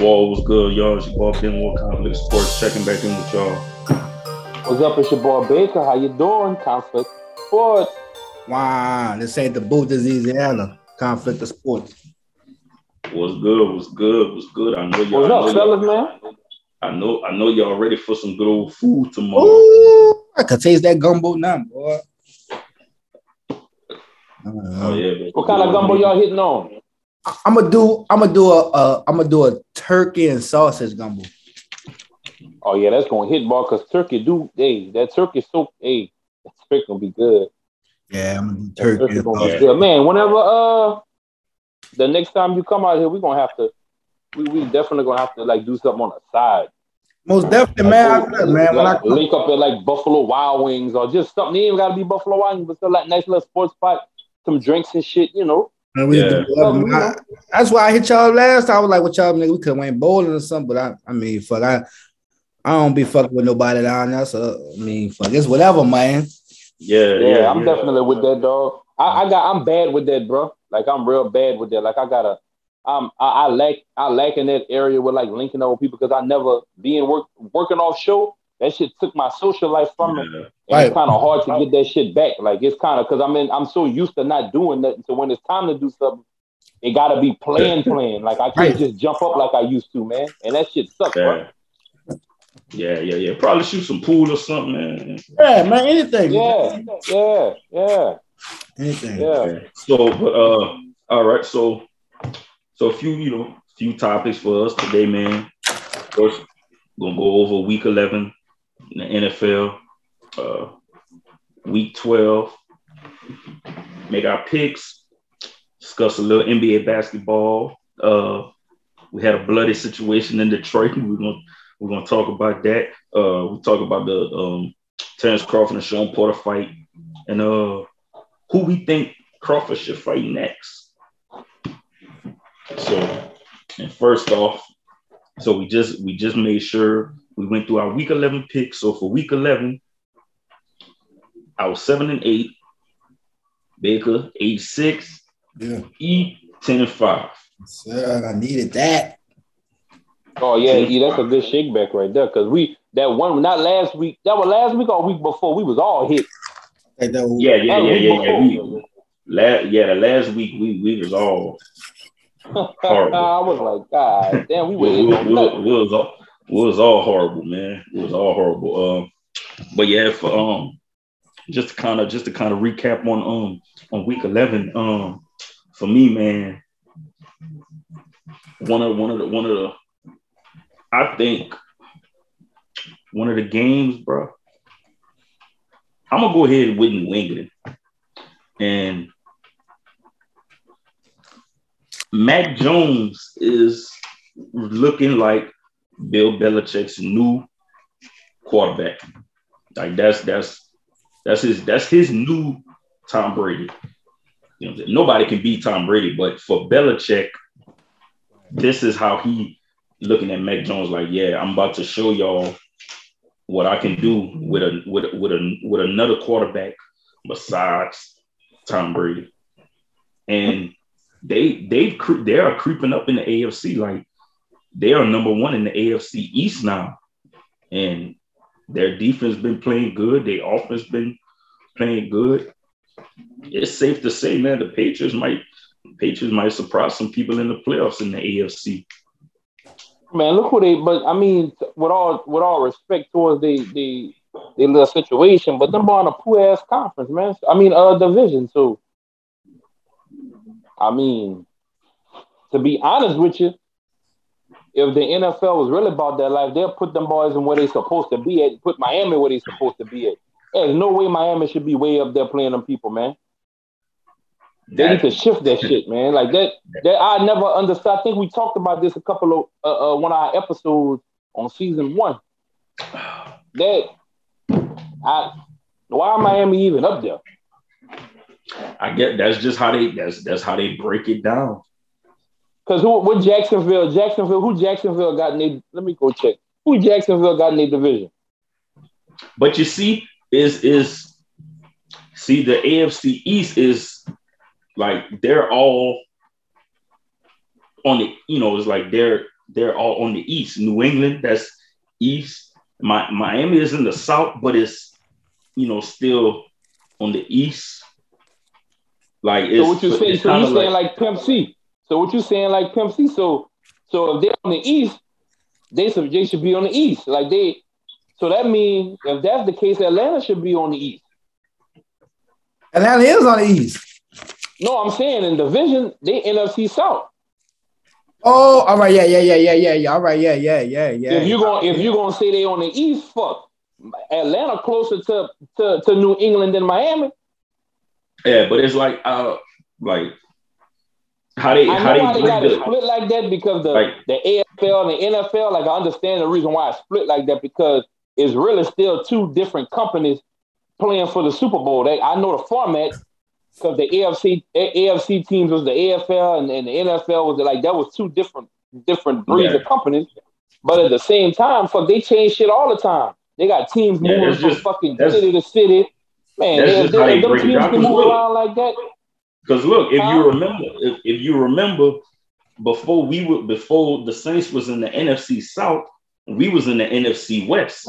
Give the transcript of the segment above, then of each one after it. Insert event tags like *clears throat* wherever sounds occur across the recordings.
Wall was good, y'all. It's your boy Benoit Conflict Sports checking back in with y'all. What's up? It's your boy Baker. How you doing? Conflict Sports. Wow, this ain't the boot Louisiana conflict of sports. What's good? What's good? What's good? I know y'all. What's up, fellas, man? I know. I know y'all ready for some good old food tomorrow. Ooh, I could taste that gumbo now, boy. Oh yeah. man. What kind of gumbo y'all hitting on? I'm gonna do. I'm gonna do a. Uh, I'm gonna do a turkey and sausage gumbo. Oh yeah, that's gonna hit ball because turkey do. Hey, that turkey so. Hey, that steak gonna be good. Yeah, I'm gonna do turkey. turkey gonna be good, man. Whenever uh, the next time you come out here, we're gonna have to. We we definitely gonna have to like do something on the side. Most definitely, man. I said, man, when I like, link up at like Buffalo Wild Wings or just something. It ain't even gotta be Buffalo Wild Wings, but still like nice little sports spot, some drinks and shit. You know. Man, we Yeah. do whatever. I- that's why I hit y'all last time. I was like, "What y'all nigga? We could have went bowling or something." But I, I mean, fuck, I, I don't be fucking with nobody down there. So I mean, fuck, it's whatever, man. Yeah, Yeah, yeah. I'm yeah. definitely with that dog. I, I got I'm bad with that, bro. Like I'm real bad with that. Like I gotta um I, I lack I lack in that area with like linking up with people because I never being work working off show. That shit took my social life from me. Yeah. And Right. it's kind of hard to get that shit back. Like it's kind of because I'm in I'm so used to not doing nothing. So when it's time to do something, it gotta be planned, planned. Like I can't Right. just jump up like I used to, man. And that shit sucks, bro. Yeah. Yeah, yeah, yeah. Probably shoot some pool or something, man. Yeah, man. Anything. Yeah, yeah, yeah, Anything. yeah. So, but uh, all right. So, so a few, you know, few topics for us today, man. First, gonna go over Week 11 in the NFL. Uh, week 12. Make our picks. Discuss a little NBA basketball. Uh, we had a bloody situation in Detroit. We're gonna we're gonna talk about that. Uh, we talk about the um, Terrence Crawford and Shawn Porter fight, and uh, who we think Crawford should fight next. So, and first off, so we just we just made sure we went through our week 11 picks. So for week 11, I was seven and eight, Baker eight six, Yeah. E 10 and five. Sir, I needed that. Oh yeah, yeah, that's a good shake back right there. Cause we that one not last week, that was last week or week before. We was all hit. Like that Yeah, yeah, yeah, yeah, yeah. We, la- yeah, the last week we we was all *laughs* Horrible. I was like, God damn, we we, were we, hitting on we- we was all we was all horrible, man. It was all horrible. Um, but yeah, for um, just to kind of just to kind of recap on um on week eleven, um, for me, man, one of one of the one of the, I think one of the games, bro. I'm gonna go ahead with New England, and Mac Jones is looking like Bill Belichick's new quarterback. Like that's that's that's his that's his new Tom Brady. You know, nobody can beat Tom Brady, but for Belichick, this is how he looking at Mac Jones. Like, yeah, I'm about to show y'all what I can do with a with a, with a with another quarterback besides Tom Brady, and they they they are creeping up in the AFC. Like they are number one in the AFC East now, and their defense been playing good. Their offense been playing good. It's safe to say, man, the Patriots might Patriots might surprise some people in the playoffs in the AFC. Man, look who they. But I mean, with all with all respect towards the the the little situation, but them on a poor ass conference, man. I mean, uh, division. too. I mean, to be honest with you, if the NFL was really about that life, they'll put them boys in where they're supposed to be at. Put Miami where they're supposed to be at. There's no way Miami should be way up there playing them people, man. They need to shift that shit, man. Like that. That I never understood. I think we talked about this a couple of uh, uh, one of our episodes on season one. That I why Miami even up there? I get that's just how they that's that's how they break it down. Because who what Jacksonville? Jacksonville, who Jacksonville got in their let me go check. Who Jacksonville got in their division? But you see, is is see the AFC East is like they're all on the you know it's like they're they're all on the east. New England, that's east. My, Miami is in the south, but it's you know still on the east. Like so, what you saying? So you saying like, like Pimp C? So what you saying like Pimp C? So so if they're on the east, they should they should be on the east. Like they. So that means if that's the case, Atlanta should be on the east. Atlanta is on the east. No, I'm saying in division, they NFC South. Oh, all right, yeah, yeah, yeah, yeah, yeah, yeah. All right, yeah, yeah, yeah, yeah. If you're gonna if you're gonna say they on the east, fuck. Atlanta closer to, to, to New England than Miami. Yeah, but it's like uh like how they I how they, why they got it split like that because the Like- the AFL and the NFL. Like I understand the reason why it's split like that because it's really still two different companies playing for the Super Bowl. They, I know the format because the AFC AFC teams was the AFL and, and the NFL was like that was two different different breeds Yeah. of companies. But at the same time, fuck, they change shit all the time. They got teams Yeah, moving from just- fucking city to city. Man, they, they, how they them teams can move around like that. Because look, if you remember, if, if you remember, before we were before the Saints was in the NFC South, we was in the NFC West.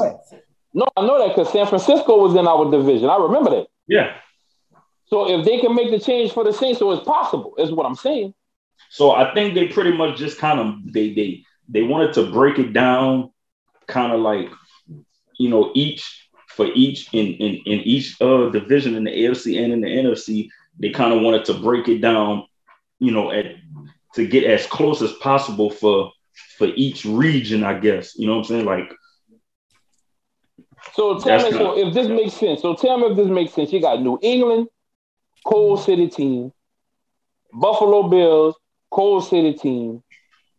No, I know that because San Francisco was in our division. I remember that. Yeah. So if they can make the change for the Saints, so it's possible, is what I'm saying. So I think they pretty much just kind of they they they wanted to break it down, kind of like you know each for each in in in each uh division in the AFC and in the NFC, they kind of wanted to break it down, you know, at to get as close as possible for for each region, I guess. You know what I'm saying? Like So tell me, so if this makes sense. So tell me if this makes sense. You got New England, Coal City team, Buffalo Bills, Coal City team,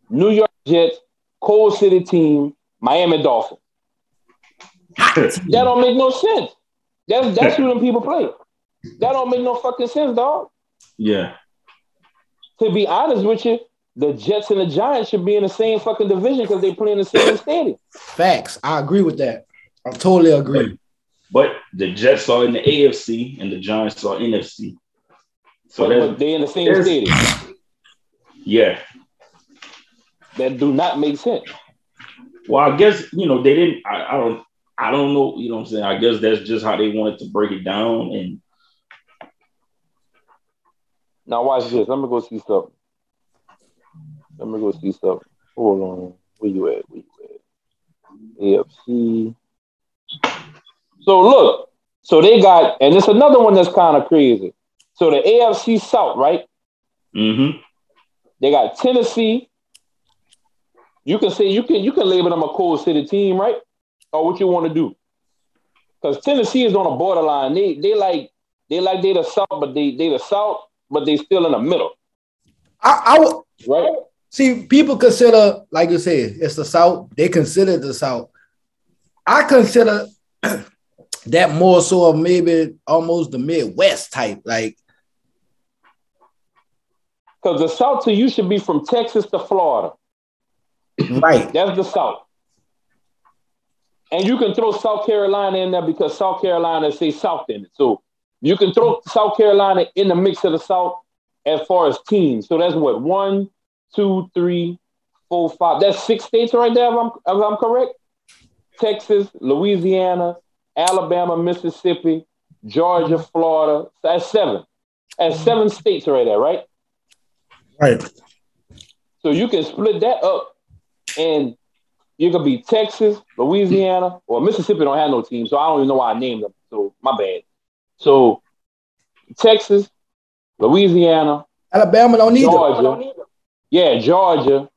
New York Jets, Coal City team, Miami Dolphins. That don't make no sense. That's that's who them people play. That don't make no fucking sense, dog. yeah. To be honest with you, the Jets and the Giants should be in the same fucking division because they play in the same *laughs* stadium. Facts. I agree with that. I totally agree. But the Jets are in the AFC and the Giants are NFC. So but, that's but they in the same stadium. yeah. That do not make sense. Well, I guess you know they didn't. I, I don't. I don't know. You know what I'm saying? I guess that's just how they wanted to break it down. And Now watch this. Let me go see something. Let me go see something. Hold on. Where you at? Where you at? AFC. So look. So they got, and it's another one that's kind of crazy. So the AFC South, right? mm-hmm. They got Tennessee. You can say you can you can label them a cold city team, right? Or what you want to do? Because Tennessee is on a borderline. They they like they like they the South, but they they the South, but they still in the middle, I, I would right? see people consider, like you said, it's the South. They consider the South. I consider *clears throat* that more so of maybe almost the Midwest type. Like, Because the South to you should be from Texas to Florida. *clears throat* right. That's the South. And you can throw South Carolina in there because South Carolina say South in it. So you can throw South Carolina in the mix of the South as far as teams. So that's what one, two, three, four, five. That's six states right there, if I'm, if I'm correct. Texas, Louisiana, Alabama, Mississippi, Georgia, Florida. That's seven. That's seven states right there, right? Right. So you can split that up and you could be Texas, Louisiana, or Mississippi don't have no team, so I don't even know why I named them. So my bad. So Texas, Louisiana, Alabama don't need them. Georgia. Yeah, Georgia.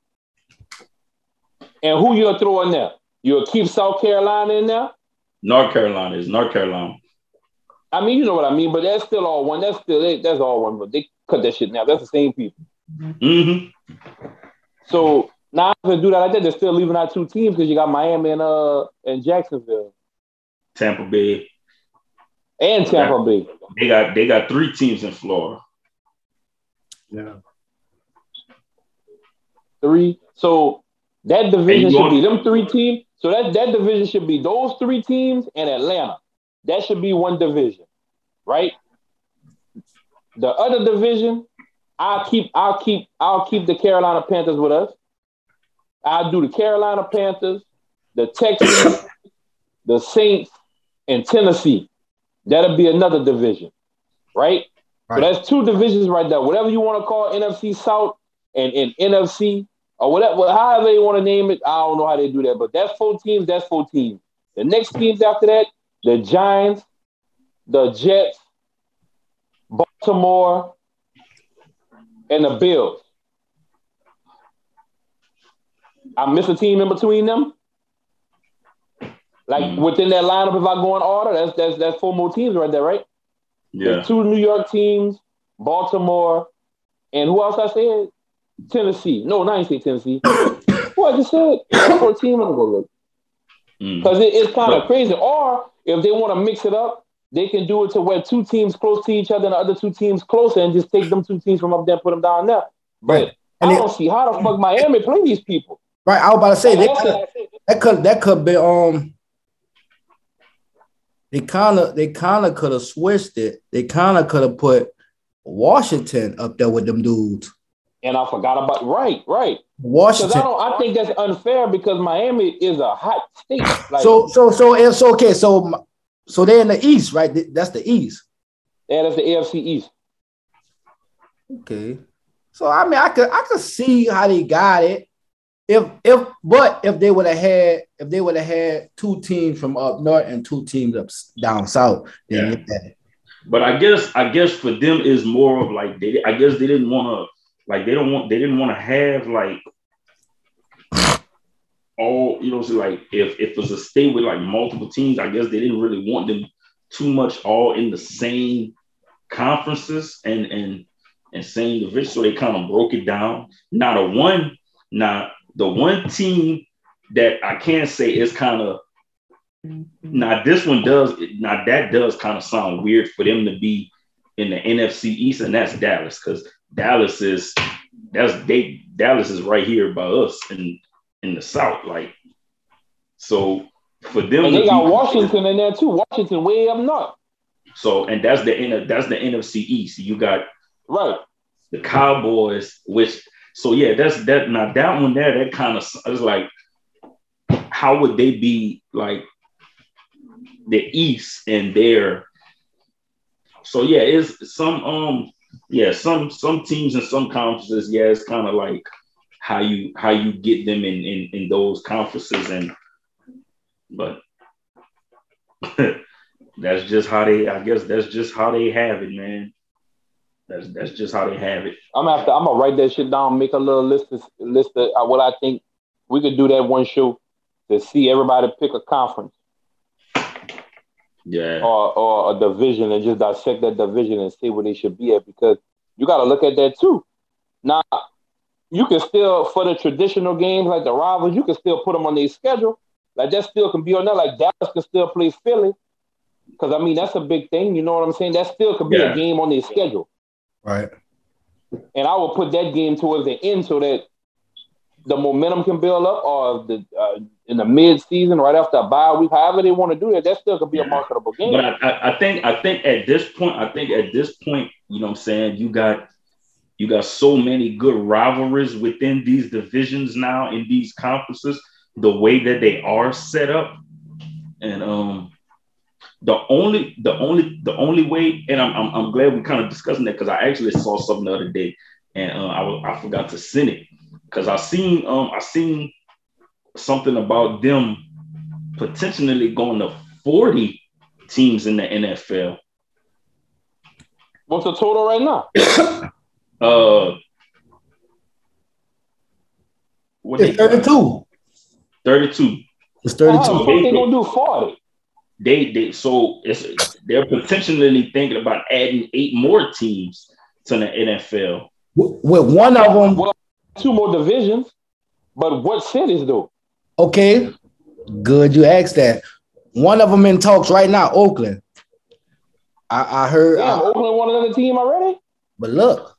And who you'll throw in there? You'll keep South Carolina in there? North Carolina is North Carolina. I mean, you know what I mean, but that's still all one. That's still that's all one, but they cut that shit now. That's the same people. Mm-hmm. So now if they do that like that, they're still leaving out two teams because you got Miami and uh and Jacksonville Tampa Bay. And Tampa Bay. They got they got three teams in Florida. Yeah. Three. So that division should be them three teams. So that that division should be those three teams and Atlanta. That should be one division, right? The other division, I'll keep I'll keep I'll keep the Carolina Panthers with us. I'll do the Carolina Panthers, the Texans, the Saints, and Tennessee. That'll be another division, right? Right. So that's two divisions right there. Whatever you want to call NFC South and, and NFC or whatever, however you want to name it, I don't know how they do that. But that's four teams. That's four teams. The next teams after that, the Giants, the Jets, Baltimore, and the Bills. I miss a team in between them. Like Mhm. within that lineup, if I go in order, that's that's that's four more teams right there, right? Yeah. The two New York teams, Baltimore, and who else I said? Tennessee. No, not even say Tennessee. *coughs* who I just said? That's four teams I'm gonna look. Mm. Because it, it's kind of But- crazy. Or if they want to mix it up, they can do it to where two teams close to each other and the other two teams closer and just take them two teams from up there, and put them down there. But Right. And I don't see how the fuck Miami play these people. Right, I was about to say they That's could, that could that could be um they kind of they kind of could have switched it. They kind of could have put Washington up there with them dudes. and I forgot about right, right. Because I Washington. don't. I think that's unfair because Miami is a hot state. Like, So so so it's okay. So so they're in the East, right? That's the East. yeah, that's the AFC East. Okay. So I mean, I could I could see how they got it. If if but if they would have had if they would have had two teams from up north and two teams up down south, then Yeah. But I guess I guess for them is more of like they I guess they didn't want to like they don't want they didn't want to have like all you know so like if if it's a state with like multiple teams I guess they didn't really want them too much all in the same conferences and and and same division so they kind of broke it down. Not a one now the one team that I can say is kind of mm-hmm. now this one does now that does kind of sound weird for them to be in the NFC East, and that's Dallas because Dallas is that's they Dallas is right here by us in in the South, like so for them. And they got be- Washington in there too. Washington way up north. So and that's the N- that's the NFC East. You got Right. the Cowboys, which so yeah, that's that now that one there that kind of is like how would they be like the East and their so yeah, it's some um yeah, some some teams and some conferences, yeah, it's kind of like how you how you get them in in, in those conferences and but *laughs* that's just how they I guess that's just how they have it, man. That's that's just how they have it. I'm gonna I'm gonna write that shit down, make a little list of list of what I think we could do that one show to see everybody pick a conference Yeah. or or a division and just dissect that division and see where they should be at because you gotta look at that too. Now you can still for the traditional games like the rivals, you can still put them on their schedule. Like that still can be on there. Like Dallas can still play Philly. Cause I mean that's a big thing, you know what I'm saying? That still could be Yeah. a game on their schedule. Right. and I will put that game towards the end so that the momentum can build up, or the uh, in the mid season, right after a bye week, however they want to do that, that still could be a marketable game. But I, I, I think I think at this point, I think at this point, you know what I'm saying, you got you got so many good rivalries within these divisions now in these conferences, the way that they are set up. And um the only the only the only way, and I'm I'm, I'm glad we're kind of discussing that because I actually saw something the other day and uh, I was I forgot to send it because I seen um I seen something about them potentially going to 40 teams in the NFL. What's the total right now? *coughs* Uh, what It's 32. 32. It's How the 32. fuck they gonna do forty? They they so it's they're potentially thinking about adding eight more teams to the NFL. With with one of them, Well, two more divisions, but what cities though? okay, good you asked that. One of them in talks right now, Oakland. I, I heard, Damn, I- Oakland won another team already. but look,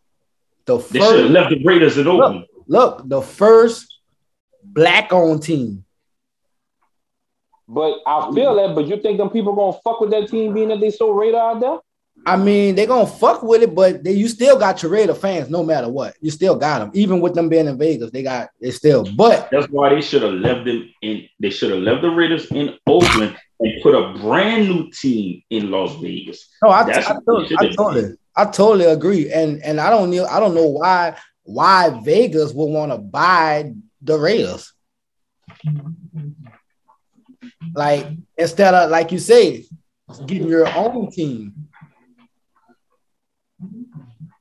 the They should have first, left the Raiders at Oakland. look, the first black-owned team. But I feel that. But you think them people gonna fuck with that team being that they so radar out there? I mean, they gonna fuck with it, but they, you still got your Raider fans no matter what. You still got them, even with them being in Vegas. They got they still. But that's why they should have left them in. They should have left the Raiders in Oakland and put a brand new team in Las Vegas. No, I, I, totally, I totally, I totally agree, and and I don't know, I don't know why why Vegas would want to buy the Raiders. Like instead of like you say, getting your own team.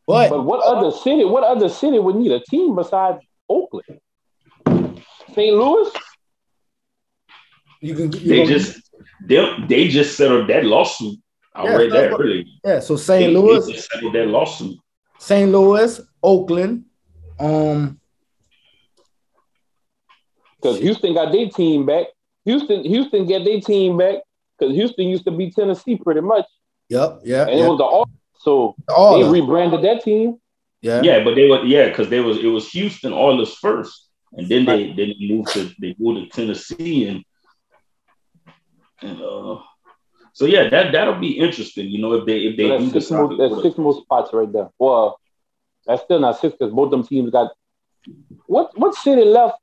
But, but what other city? What other city would need a team besides Oakland? St. Louis. You can. You they just they, they just settled that lawsuit. I yeah, read that earlier. Yeah, so St. Louis they settled that lawsuit. St. Louis, Oakland, um, because Houston got their team back. Houston, Houston get their team back because Houston used to be Tennessee pretty much. Yep, yeah. And yep. it was the so the they rebranded that team. Yeah, yeah, but they were yeah because they was it was Houston Oilers first, and then they then they moved to they moved to Tennessee and and uh so yeah that that'll be interesting. You know if they if they so that's, six more, that's six more spots right there. Well, that's still not six because both of them teams got what what city left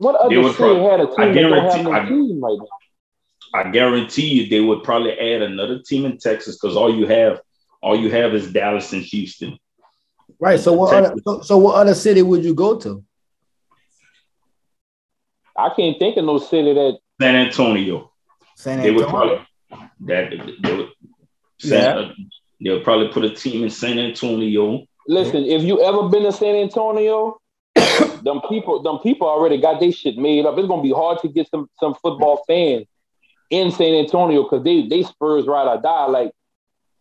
what other city pro- had a team I that don't have no I, team right now? I guarantee you they would probably add another team in Texas because all you have, all you have is Dallas and Houston. Right. So what other, so, so what other city would you go to? I can't think of no city that San Antonio. San Antonio. They would probably that they would, San, yeah. they would probably put a team in San Antonio. Listen, if you ever been to San Antonio, *coughs* them people, them people already got their shit made up. It's gonna be hard to get some some football fans in San Antonio because they they Spurs ride or die. Like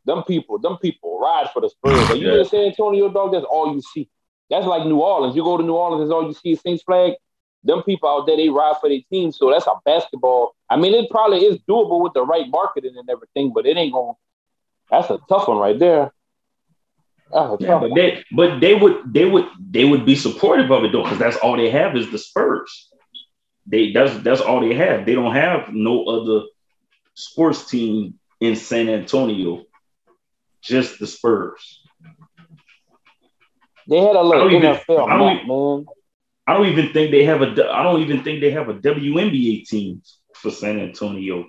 them people, them people ride for the Spurs. Like you yeah. in San Antonio, dog, that's all you see. That's like New Orleans. You go to New Orleans, that's all you see is Saints flag. Them people out there, they ride for their team. So that's a basketball. I mean, it probably is doable with the right marketing and everything, but it ain't gonna. That's a tough one right there. Oh, yeah, but they but they would they would they would be supportive of it though, because that's all they have is the Spurs. They that's that's all they have. They don't have no other sports team in San Antonio, just the Spurs. They had a little NFL I don't, man. I don't even think they have a. I don't even think they have a WNBA team for San Antonio.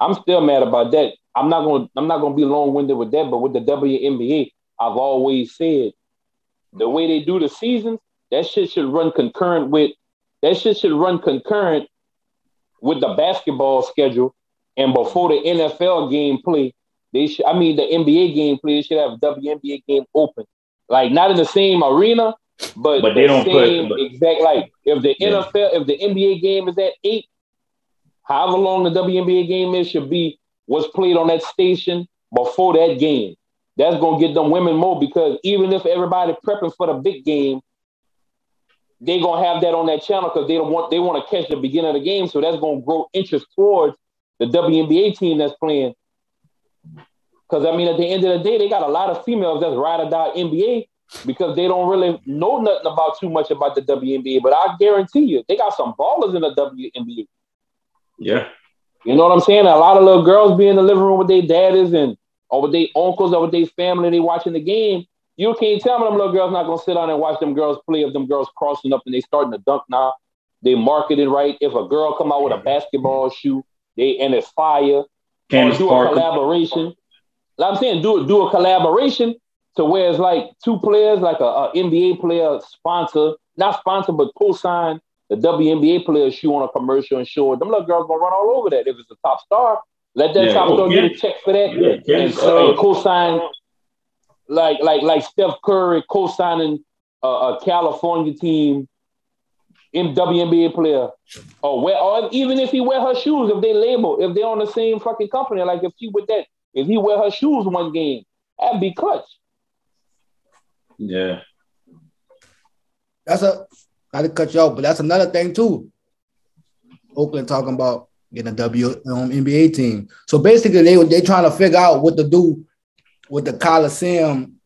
I'm still mad about that. I'm not gonna I'm not going to be long winded with that. But with the WNBA, I've always said the way they do the seasons, that shit should run concurrent with. That shit should run concurrent with the basketball schedule. And before the NFL game play, they should. I mean, the NBA game play. They should have a WNBA game open, like not in the same arena, but, but they the don't same put exact like if the yeah. NFL, if the NBA game is at eight, however long the WNBA game is should be was played on that station before that game. That's gonna get them women more because even if everybody prepping for the big game, they gonna have that on that channel because they don't want they want to catch the beginning of the game. So that's gonna grow interest towards the WNBA team that's playing. Because I mean, at the end of the day, they got a lot of females that's ride or die NBA because they don't really know nothing about too much about the WNBA. But I guarantee you, they got some ballers in the WNBA. Yeah. You know what I'm saying? A lot of little girls be in the living room with their daddies and or with their uncles or with their family, they watching the game. You can't tell me them little girls not gonna sit down and watch them girls play if them girls crossing up and they starting to dunk now. They marketing right. If a girl come out with a basketball shoe, they and it's fire. Candace do a collaboration. Like I'm saying do do a collaboration to where it's like two players, like a, a NBA player sponsor, not sponsor, but co-sign the WNBA player shoe on a commercial and show it. Them little girls gonna run all over that. If it's a top star, let that yeah, top oh, star yeah. get a check for that yeah, and, uh, and co-sign like like like Steph Curry co-signing a, a California team in WNBA player, or wear, or even if he wear her shoes, if they label, if they're on the same fucking company, like if she with that, if he wear her shoes one game, that'd be clutch. Yeah, that's a not to cut you off, but that's another thing too. Oakland talking about getting a W um, NBA team. So basically, they they trying to figure out what to do with the Coliseum.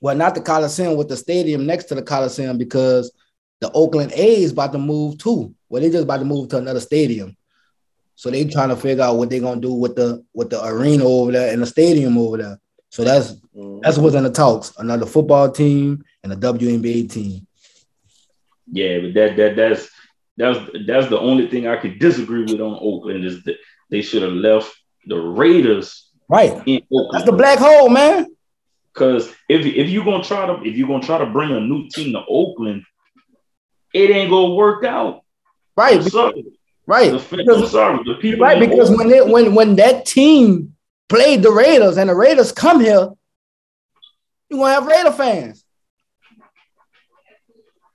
Well, not the Coliseum, with the stadium next to the Coliseum because the Oakland A's about to move too. Well, they just about to move to another stadium. So they trying to figure out what they're gonna do with the with the arena over there and the stadium over there. So that's mm-hmm. that's what's in the talks. Another football team and a WNBA team. Yeah, but that that that's that's that's the only thing I could disagree with on Oakland is that they should have left the Raiders right in Oakland. That's the black hole, man. Because if if you're gonna try to if you're gonna try to bring a new team to Oakland, it ain't gonna work out. Right. Right. Because, I'm sorry. The people right, because Oakland, when it when when that team played the Raiders and the Raiders come here, you're gonna have Raider fans.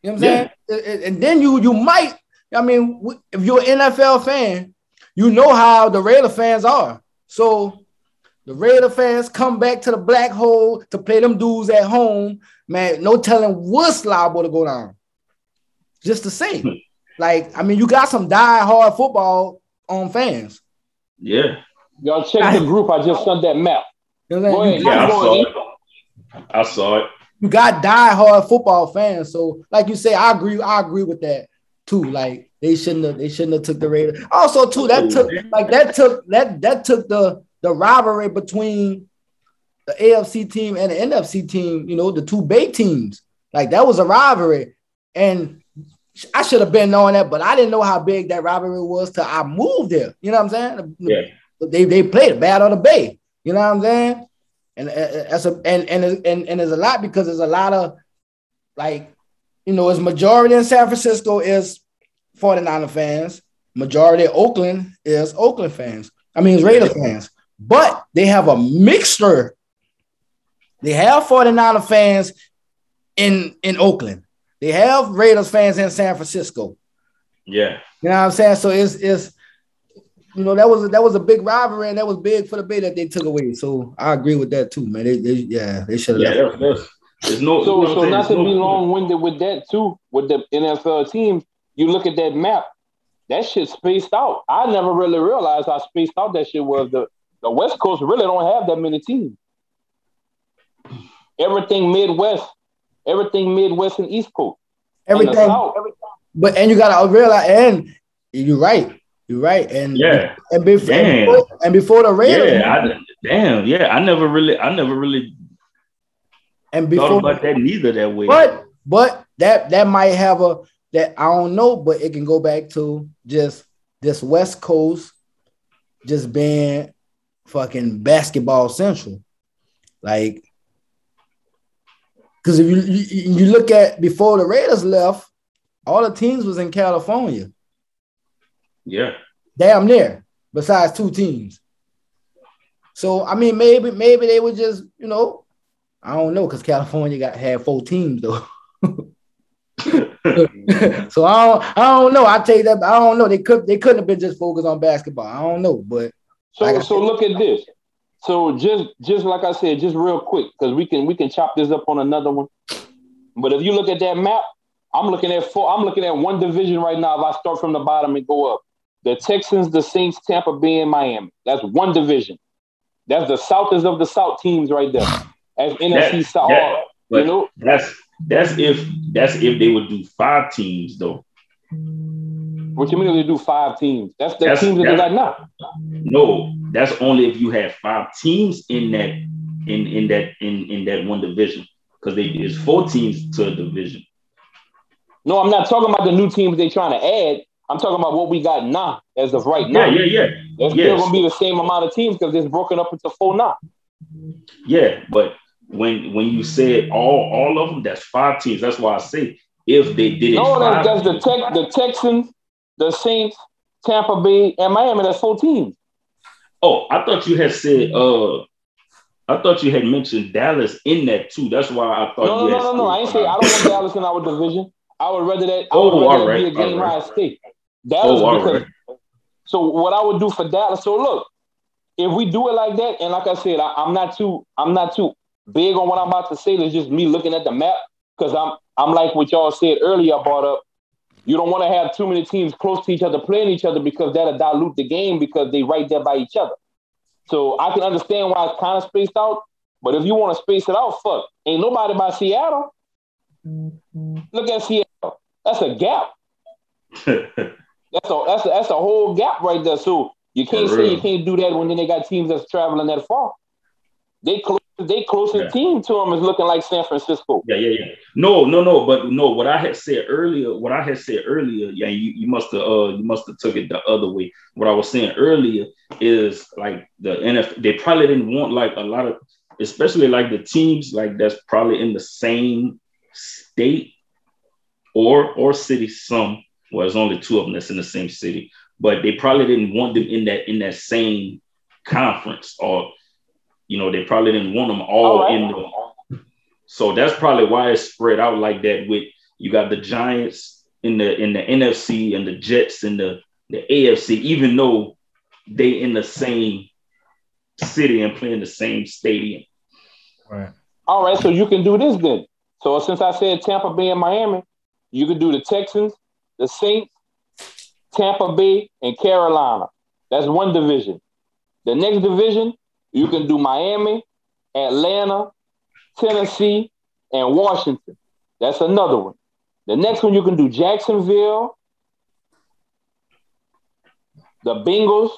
You know what I'm yeah. saying? And then you you might, I mean, if you're an NFL fan, you know how the Raider fans are. So the Raider fans come back to the black hole to play them dudes at home. Man, no telling what's liable to go down. Just to say. Hmm. like, I mean, you got some die-hard football on fans. Yeah. Y'all check the group. I just sent that map. You know ahead, yeah, I saw it. I saw it. You got die-hard football fans. So, like you say, I agree. I agree with that too. Like they shouldn't have. They shouldn't have took the Raiders. Also, too, that took like that took that that took the the rivalry between the AFC team and the NFC team, you know, the two Bay teams. Like that was a rivalry. And I should have been knowing that, but I didn't know how big that rivalry was till I moved there. You know what I'm saying? Yeah. They, they played a bad on the Bay. You know what I'm saying? And uh, uh, that's a and and and and there's a lot because there's a lot of like you know, as majority in San Francisco is 49er fans, majority of Oakland is Oakland fans. I mean, it's Raider fans but they have a mixture. They have 49er fans in, in Oakland. They have Raiders fans in San Francisco. Yeah. You know what I'm saying? So it's it's you know that was a, that was a big rivalry and that was big for the Bay that they took away. So I agree with that too, man. They, they yeah, they should have. Yeah, there's, there's no. So so not to be long winded with that too. With the NFL team, you look at that map. That shit spaced out. I never really realized how spaced out that shit was. The the West Coast really don't have that many teams. Everything Midwest, everything Midwest and East Coast. Everything. South, everything. But and you gotta realize, and you're right. You're right. And yeah, and before damn. and before the Raiders, yeah, I, damn, yeah, I never really, I never really and before about that neither that way. But but that that might have a that I don't know, but it can go back to just this West Coast just being fucking basketball central. Like, because if you, you, you look at before the Raiders left, all the teams was in California. Yeah. Damn near, besides two teams. So I mean, maybe maybe they would just, you know, I don't know, because California got had four teams though. *laughs* so I don't, I don't know. I tell you that I don't know. They could they couldn't have been just focused on basketball. I don't know, but so like so look at this. So just just like I said, just real quick, because we can we can chop this up on another one. But if you look at that map, I'm looking at four, I'm looking at one division right now. If I start from the bottom and go up, the Texans, the Saints, Tampa Bay, and Miami. That's one division. That's the Southest of the South teams right there. As NFC South. That, you know, that's that's if that's if they would do five teams though. What you mean they do five teams? That's the that's, teams that they got now. No, that's only if you have five teams in that in in that in in that one division because they there's four teams to a division. No, I'm not talking about the new teams they're trying to add. I'm talking about what we got now as of right now. Yeah, yeah, yeah. It's yes. still gonna be the same amount of teams because it's broken up into four now. Yeah, but when when you said all all of them, that's five teams. That's why I say if they did it. No, that's, that's the tech the Texans, the Saints, Tampa Bay, and Miami. That's four teams. Oh, I thought you had said. Uh, I thought you had mentioned Dallas in that too. That's why I thought. No, no, no, no, no. I ain't say I don't want Dallas in our division. I would rather that. I would oh, rather right, be a game right. state. Dallas oh, because. Right. So what I would do for Dallas. So look, if we do it like that, and like I said, I, am not too. I'm not too big on what I'm about to say. It's just me looking at the map because I'm. I'm like what y'all said earlier. I brought up you don't want to have too many teams close to each other playing each other because that'll dilute the game because they right there by each other. So I can understand why it's kind of spaced out, but if you want to space it out, fuck, ain't nobody by Seattle. Mm-hmm. Look at Seattle. That's a gap. *laughs* That's a that's a, that's a whole gap right there. So you can't say you can't do that when then they got teams that's traveling that far. They close they closest yeah. team to them is looking like San Francisco. Yeah, yeah, yeah. No, no, no. But no, what I had said earlier, what I had said earlier, yeah, you, you must have uh you must have took it the other way. What I was saying earlier is like the NFL, they probably didn't want like a lot of, especially like the teams like that's probably in the same state or or city. Some well, there's only two of them that's in the same city, but they probably didn't want them in that in that same conference or you know, they probably didn't want them all oh, right. in the. So that's probably why it's spread out like that. With you got the Giants in the in the NFC and the Jets in the the AFC, even though they in the same city and playing the same stadium. Right. All right, so you can do this then. So since I said Tampa Bay and Miami, you can do the Texans, the Saints, Tampa Bay, and Carolina. That's one division. The next division, you can do Miami, Atlanta, Tennessee, and Washington. That's another one. The next one you can do Jacksonville, the Bengals.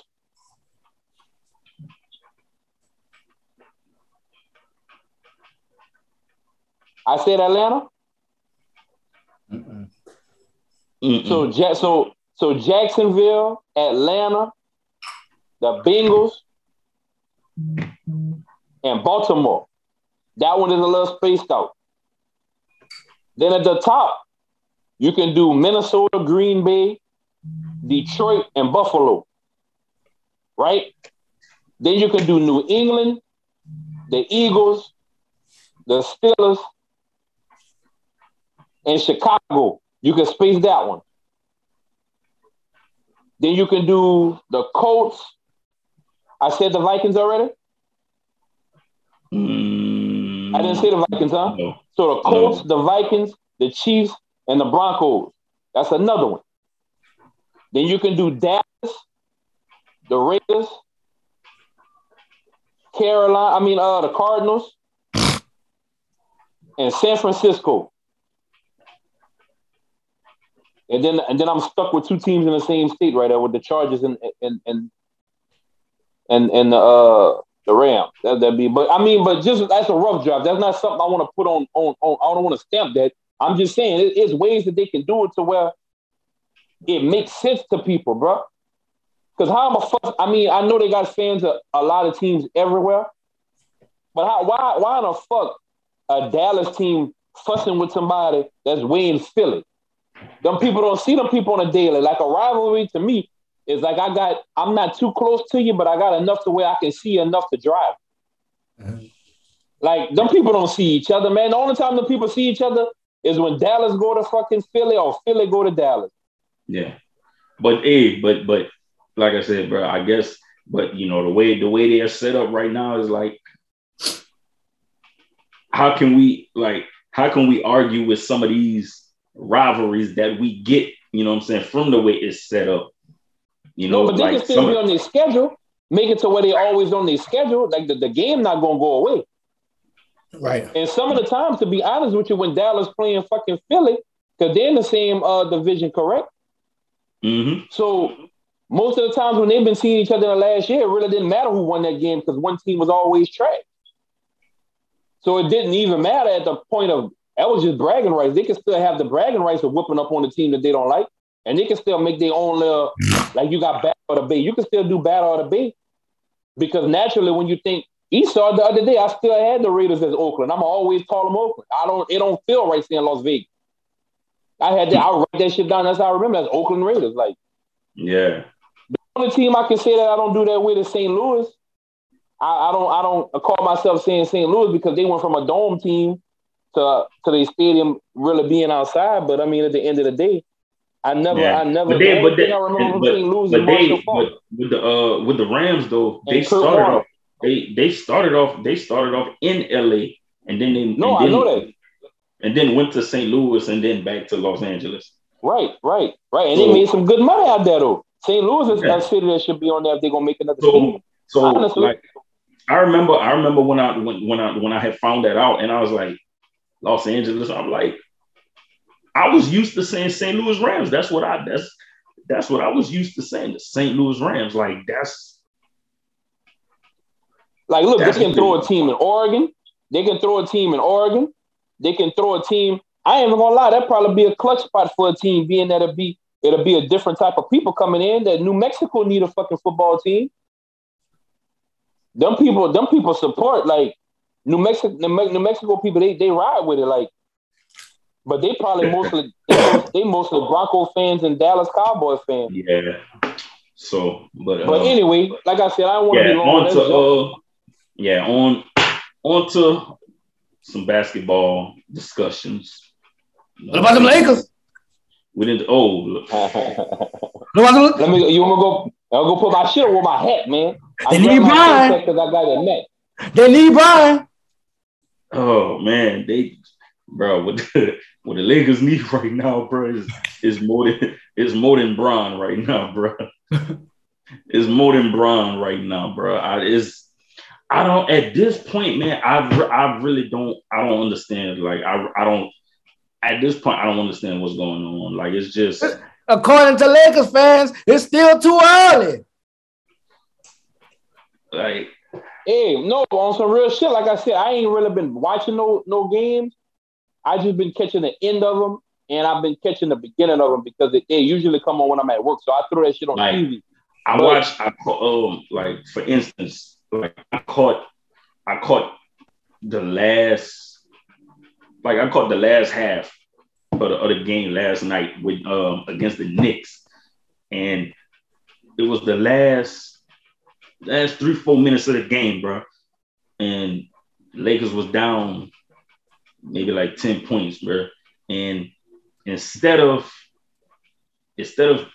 I said Atlanta. Mm-mm. Mm-mm. So, so, so Jacksonville, Atlanta, the Bengals, and Baltimore. That one is a little spaced out. Then at the top, you can do Minnesota, Green Bay, Detroit, and Buffalo. Right? Then you can do New England, the Eagles, the Steelers, and Chicago. You can space that one. Then you can do the Colts, I said the Vikings already. Mm, I didn't say the Vikings, huh? No. So the Colts, no. the Vikings, the Chiefs, and the Broncos. That's another one. Then you can do Dallas, the Raiders, Carolina. I mean, uh, the Cardinals, and San Francisco. And then, and then I'm stuck with two teams in the same state right there with the Chargers and and and and and the uh, the Ram. That that be, but I mean, but just that's a rough draft. That's not something I want to put on on on. I don't want to stamp that. I'm just saying it, it's ways that they can do it to where it makes sense to people, bro. Because how am a fuss? I mean, I know they got fans of a lot of teams everywhere, but how, why why in the fuck a Dallas team fussing with somebody that's way in Philly? Them people don't see them people on a daily. Like a rivalry to me is like I got, I'm not too close to you, but I got enough to where I can see enough to drive. Mm-hmm. Like them people don't see each other, man. The only time the people see each other is when Dallas go to fucking Philly or Philly go to Dallas. Yeah, but hey, but but like I said, bro, I guess, but you know the way the way they are set up right now is like, how can we like how can we argue with some of these rivalries that we get? You know what I'm saying from the way it's set up. You know, no, but like they can still be on their schedule. Make it to where they always on their schedule. Like the, the game not gonna go away. Right. And some of the times, to be honest with you, when Dallas playing fucking Philly, because they're in the same uh, division, correct? Mm-hmm. So most of the times when they've been seeing each other in the last year, it really didn't matter who won that game because one team was always trash. So it didn't even matter at the point of that was just bragging rights. They can still have the bragging rights of whooping up on the team that they don't like and they can still make their own little like you got Battle of the Bay. You can still do Battle of the Bay because naturally when you think Esau the other day, I still had the Raiders as Oakland. I'm always call them Oakland. I don't. It don't feel right saying Las Vegas. I had that. I write that shit down. That's how I remember. That's Oakland Raiders. Like, yeah. The only team I can say that I don't do that with is St. Louis. I, I don't. I don't call myself saying St. Louis because they went from a dome team to to the stadium really being outside. But I mean, at the end of the day, I never, yeah. I never. But they, but they, I remember but, losing but they, but with the uh, with the Rams though, they started off. They they started off. They started off in LA, and then they no, then, I know that, and then went to St. Louis, and then back to Los Angeles. Right, right, right, and so, they made some good money out there though. St. Louis is yeah. a city that should be on there if they're gonna make another. So, so like, I remember, I remember when I when when I when I had found that out, and I was like, Los Angeles. I'm like, I was used to saying St. Louis Rams. That's what I that's that's what I was used to saying. The St. Louis Rams, like that's like look, That's they can throw a team in Oregon. They can throw a team in Oregon. They can throw a team. I ain't even gonna lie, that probably be a clutch spot for a team, being that it'll be it'll be a different type of people coming in. That New Mexico need a fucking football team. Them people, them people support like New Mexico, New Mexico people. They they ride with it like, but they probably mostly they, they mostly Bronco fans and Dallas Cowboy fans. yeah. So, but, But uh, anyway, like I said, I don't want to yeah, be long. on to jump. uh, yeah, on on to some basketball discussions. What about them Lakers? We didn't. Oh, look. *laughs* What about them- Let me. You wanna go? I'll go put my shit with my hat, man. I They grabbed need my Brian. because I got a net. They need Brian. Oh man, they, bro, what the, what the Lakers need *laughs* right now, bro, is is more than is more than Bron right now, bro. *laughs* it's more than Bron right now, bro. I is. I don't at this point, man. I I really don't. I don't understand. Like I I don't. At this point, I don't understand what's going on. Like it's just. According to Lakers fans, it's still too early. Like Hey, no, on some real shit. Like I said, I ain't really been watching no no games. I just been catching the end of them, and I've been catching the beginning of them because they, they usually come on when I'm at work. So I throw that shit on Right. TV. I But- watched. I um like for instance, like I caught, I caught the last, like I caught the last half of the, other game last night with um against the Knicks, and it was the last last three four minutes of the game, bro, and Lakers was down maybe like ten points, bro, and instead of instead of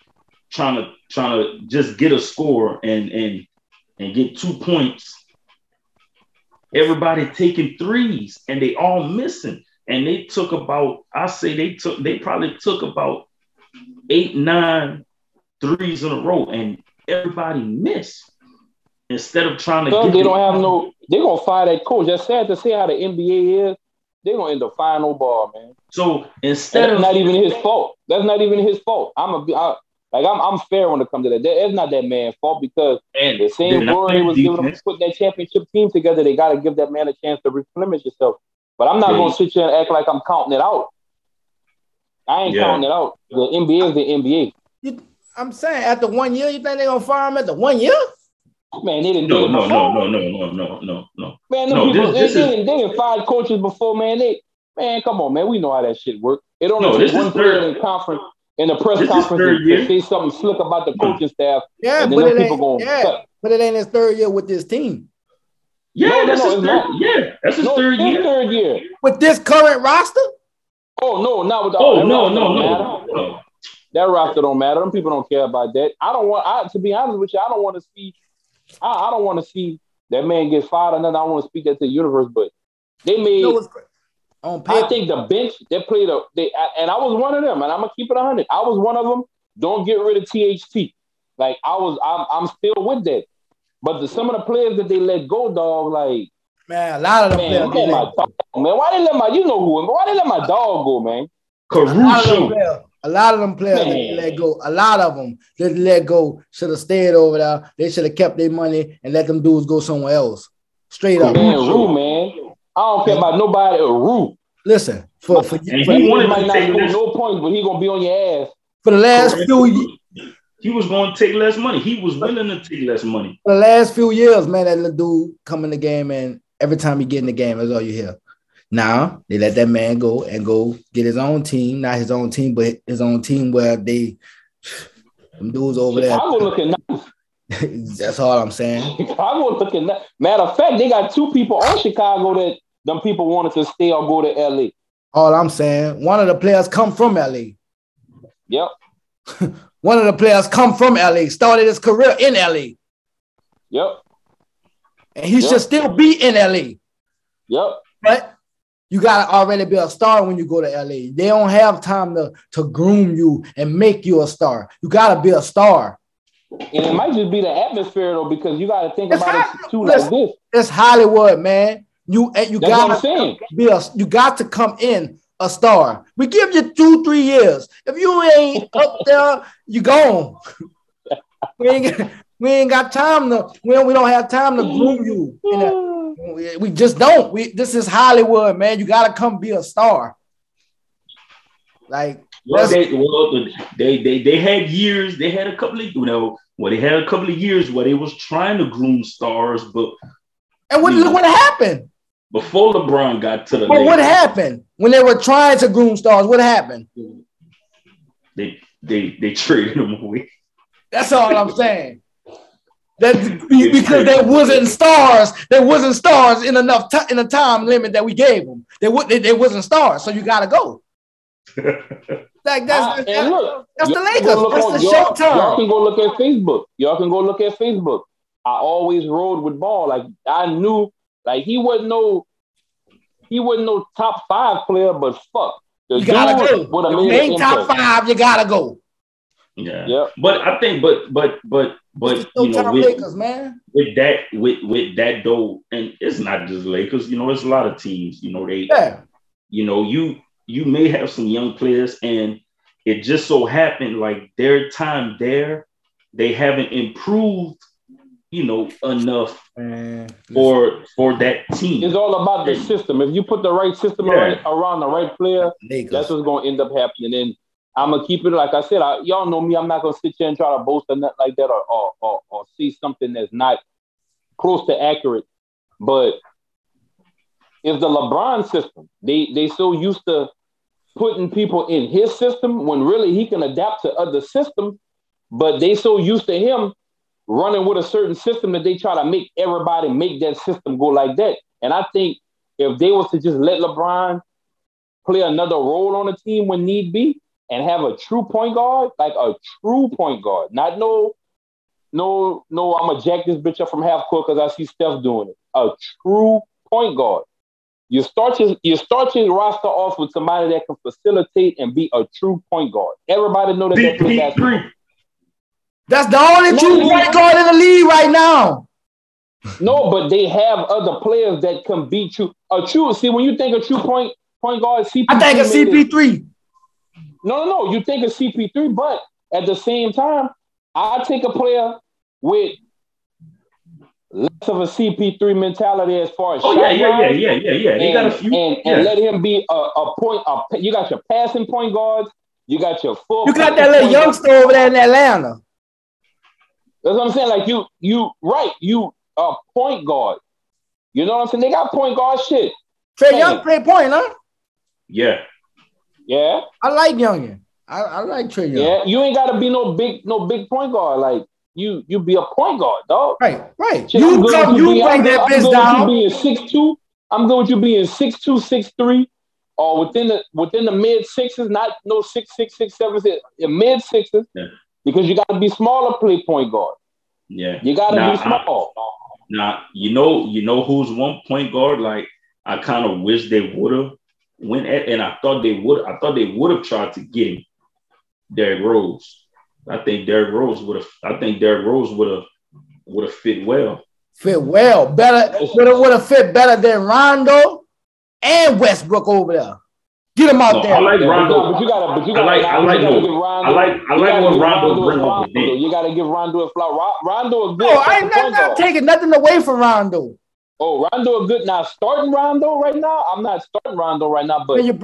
trying to trying to just get a score and and and get two points. Everybody taking threes and they all missing. And they took about, I say they took, they probably took about eight, nine threes in a row, and everybody missed. Instead of trying to So get they don't have no. They're gonna fire that coach. That's sad to see how the NBA is. They're gonna end up firing Vogel, man. so instead That's of not even his fault. That's not even his fault. I'm a I, like I'm I'm fair when it comes to that. That- It's not that man's fault because and the same they're not glory was giving him defense. to put that championship team together. They got to give that man a chance to replenish himself. But I'm not Yeah. gonna sit here and act like I'm counting it out. I ain't Yeah. counting it out. The NBA is the NBA. You, I'm saying after one year, you think they're gonna fire him after one year? Man, they didn't No, do it no, before. no, no, no, no, no, no, no. Man, No, people, this- this they, is- they, they didn't fired coaches before, man. They man, come on, man. We know how that shit work. It only No, takes this one player third- in conference in the press This conference third to, say something slick about the mm. coaching staff, Yeah, and but it ain't. gonna Yeah, cut. but it ain't his third year with this team. Yeah, No, no, that's no, his it's third. not. Yeah, that's his No, third year. third year. With this current roster, Oh no, not with the Oh no, no, no, no. Oh. That roster don't matter. Them people don't care about that. I don't want. I, to be honest with you, I don't want to see. I, I don't want to see that man get fired or nothing. I want to speak that to the universe, but they made. you know on I think the bench they played a they and I was one of them, and I'm gonna keep it hundred. I was one of them. Don't get rid of THT. Like I was, I'm, I'm still with that. But the, some of the players that they let go, dog, like man, a lot of them man, players. let my dog, man. Why they let my you know who? Why they let my dog go, man? A lot of them Caruso. Players. A lot of them players that Man. let go. A lot of them that they let go should have stayed over there. They should have kept their money and let them dudes go somewhere else. Straight up. Man, Caruso. Rue, man. I don't care about nobody. Uh, Rue. Listen, for for, And for, he He wanted might to not take this. no points, but he gonna be on your ass. for the last few years. He was going to take less money. He was willing to take less money. for the last few years, man, that little dude come in the game and every time he get in the game, that's all you hear. Now they let that man go and go get his own team, not his own team, but his own team where they them dudes over there. Looking *laughs* nice. that's all I'm saying. Chicago looking nice. Matter of fact, they got two people on Chicago that them people wanted to stay or go to LA. All I'm saying, one of the players come from LA. Yep. *laughs* One of the players come from LA, started his career in LA, Yep. and he Yeah. should still be in LA. Yep. But you gotta already be a star when you go to LA. They don't have time to, to groom you and make you a star. You gotta be a star. And it might just be the atmosphere though, because you got to think It's about hot. it too like this. It's Hollywood, man. You and you That's gotta be a you got to come in a star. We give you two, three years. If you ain't up there, you gone. *laughs* we ain't we ain't got time to we don't, we don't have time to groom you. Uh, we, we just don't. We this is Hollywood, man. You gotta come be a star. Like well, they, well, they they they had years. They had a couple of you know. Well, they had a couple of years where they was trying to groom stars, but and what look what happened before LeBron got to the. But what happened when they were trying to groom stars? What happened? They they they traded them away. That's all I'm saying. That because they wasn't stars, they wasn't stars in enough t- in a time limit that we gave them. They would they, they wasn't stars, so you got to go. *laughs* like that's, ah, that's, and look, that's the Lakers. That's on, the y'all, showtime. Y'all can go look at Facebook. Y'all can go look at Facebook. I always rode with ball. Like I knew, like he wasn't no, he wasn't no top five player, but fuck, the you gotta go. If you ain't top five, you gotta go. Yeah. yeah. But I think, but but but but you know, with, Lakers, man. with that with with that though, and it's not just Lakers. You know, it's a lot of teams. You know, they. Yeah. You know, you you may have some young players, and it just so happened like their time there, they haven't improved. You know, enough man, for for that team. It's all about the system. If you put the right system yeah. around the right player, Lakers. that's what's going to end up happening. And I'm gonna keep it like I said. I, y'all know me. I'm not gonna sit here and try to boast or nothing like that, or, or or, or see something that's not close to accurate. But if the LeBron system, they they so used to putting people in his system when really he can adapt to other systems, but they so used to him running with a certain system that they try to make everybody make that system go like that. And I think if they was to just let LeBron play another role on the team when need be, and have a true point guard, like a true point guard, not no, no, no, I'm gonna jack this bitch up from half court because I see Steph doing it. A true point guard. You start your you start your roster off with somebody that can facilitate and be a true point guard. Everybody know that that's That's the only true point guard in the league right now. No, but they have other players that can beat you. A true see when you think a true point point guard, CP3 I think a CP3. No, no, no. You think of CP3, but at the same time, I take a player with less of a CP3 mentality as far as oh yeah, yeah, yeah, yeah, yeah, yeah. They and, got a few, and, yeah. and let him be a, a point. A, you got your passing point guards. You got your full. You got that little youngster over there in Atlanta. That's what I'm saying. Like you, you right. You a point guard. You know what I'm saying? They got point guard shit. Trae Young play point, huh? Yeah. Yeah. I like Youngin. I, I like Trae Young. Yeah, you ain't gotta be no big no big point guard. Like you you be a point guard, dog. Right, right. Shit, you come, you, you bring that bitch down. You being six two. I'm going to you being six two, six three, or within the within the mid sixes, not no six six six seven, mid sixes, yeah. because you got to be smaller play point guard. Yeah, you got to be small. now you know you know who's one point guard. Like I kind of wish they would have went at, and I thought they would. I thought they would have tried to get him, Derrick Rose. I think Derrick Rose would have. I think Derrick Rose would have would have fit well. Fit well, better would have would have fit better than Rondo and Westbrook over there. Get him out no, there. I like Rondo, but you gotta, but you gotta. I like, I like, Rondo, I like, I like what Rondo brings up. You gotta give Rondo a flower. Rondo is good. Oh, I ain't not, not taking nothing away from Rondo. Oh, Rondo a good now. Starting Rondo right now. I'm not starting Rondo right now, but Man,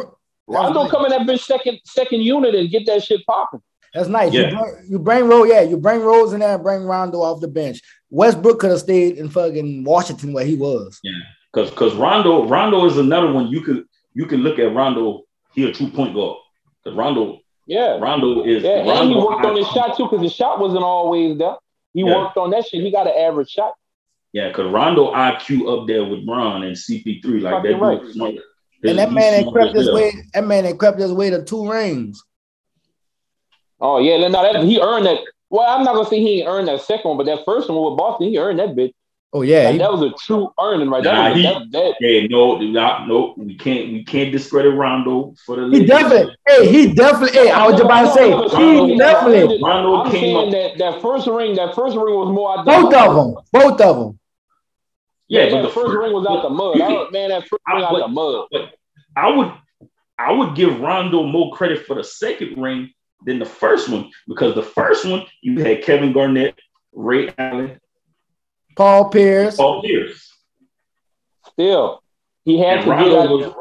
Rondo come in that bitch second second unit and get that shit popping. That's nice. Yeah. You, bring, you bring Rose, yeah, you bring Rose in there and bring Rondo off the bench. Westbrook could have stayed in fucking Washington where he was. Yeah, because because Rondo Rondo is another one you could you can look at Rondo. He a true point guard. Because Rondo, yeah, Rondo is. Yeah, Rondo, and he worked on his shot too because his shot wasn't always there. He yeah. worked on that shit. He got an average shot. Yeah, because Rondo IQ up there with Ron and CP3 like that. Right. Smart. And that man ain't crept his way. That man ain't crept his way to two rings. Oh yeah, no, that, he earned that. Well, I'm not gonna say he earned that second one, but that first one with Boston, he earned that bitch. Oh yeah, like, he, that was a true earning right nah, there. He, that, that, hey, no, not, no, we can't, we can't discredit Rondo for the. He definitely, hey, he definitely. Hey, I was about to say, Rondo, he definitely. Rondo I'm came saying up. that that first ring, that first ring was more. Both of them, both of them. Yeah, yeah but the first ring was out the mud. Can, I, man, that first ring out the mud. I would, I would give Rondo more credit for the second ring than the first one because the first one you had Kevin Garnett, Ray Allen, Paul Pierce. Paul Pierce. Still, he had And to Rondo get out. was-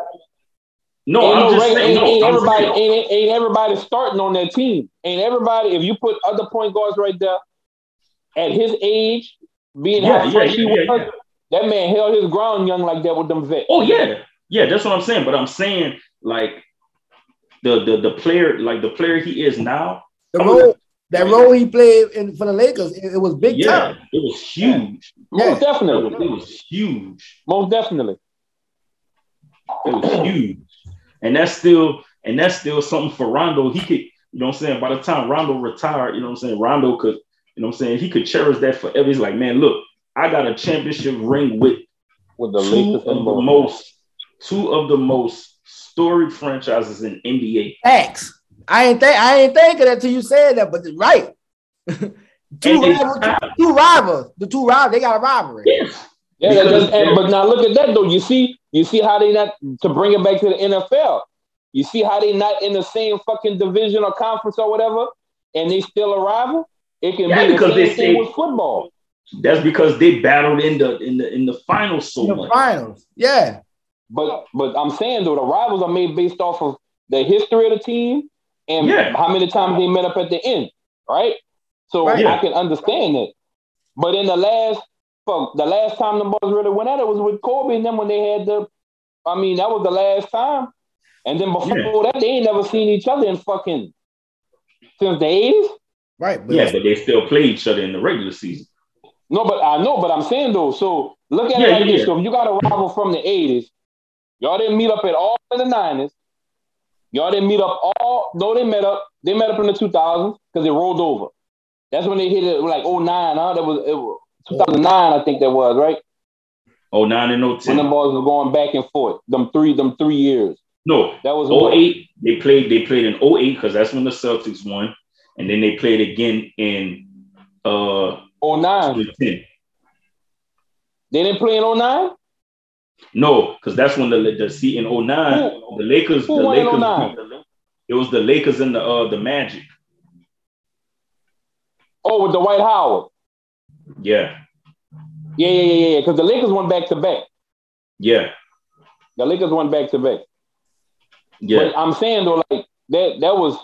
No, ain't, I'm no just ring- saying. ain't, No, ain't I'm everybody saying. ain't, ain't everybody starting on that team. Ain't everybody. If you put other point guards right there, at his age, being Yeah, how yeah, fresh he yeah, yeah, was, yeah. That man held his ground young like that with them vets. Oh yeah, yeah. That's what I'm saying. But I'm saying like the the the player like the player he is now. The I would- role that role he played in for the Lakers, it, it was big yeah, time. it was huge. Most Yeah. Definitely, it was huge. most definitely. It was huge. And that's still and that's still something for Rondo. He could, you know what I'm saying? By the time Rondo retired, you know what I'm saying? Rondo could, you know what I'm saying? He could cherish that forever. He's like, man, look, I got a championship ring with With the two Lakers of and the Bulls. most, two of the most storied franchises in NBA. X. I ain't think I ain't thinking that till you said that, but it's right. *laughs* two, And rivals, time. two rivals. The two rivals, they got a rivalry. Yes. Yeah, that- Because- and- but now look at that though. You see, you see how they not to bring it back to the NFL. You see how they not in the same fucking division or conference or whatever, and they still a rival. It can Yeah, be the because same they thing say- with football. That's because they battled in the in the in the finals so In the much. finals. Yeah. But but I'm saying though, the rivals are made based off of the history of the team and Yeah. how many times they met up at the end, right? So Right. I can understand it. But in the last fuck, the last time the boys really went at it was with Kobe and then when they had the I mean, that was the last time. And then before Yeah. that, they ain't never seen each other in fucking since the 80s. Right. But Yeah, but they still play each other in the regular season. No, but I know, but I'm saying though, so look at Yeah, it like yeah. this. So if you got a rival from the 80s, y'all didn't meet up at all in the 90s. Y'all didn't meet up all, no, they met up. They met up in the 2000s because it rolled over. That's when they hit it like 09, huh? That was, it was 2009, I think that was, right? Oh, nine and oh When the ten. boys were going back and forth. Them three, them three years. No, That was Oh eight, they played. They played in 08 because that's when the Celtics won, and then they played again in uh 09. They didn't play in 09? No, because that's when the the see in 09, the Lakers, who the won in Lakers, 09? it was the Lakers and the uh the Magic. Oh, with the Dwight Howard. Yeah, Yeah, yeah, yeah, yeah. Because the Lakers went back to back. yeah, The Lakers went back to back. yeah. But I'm saying though, like that that was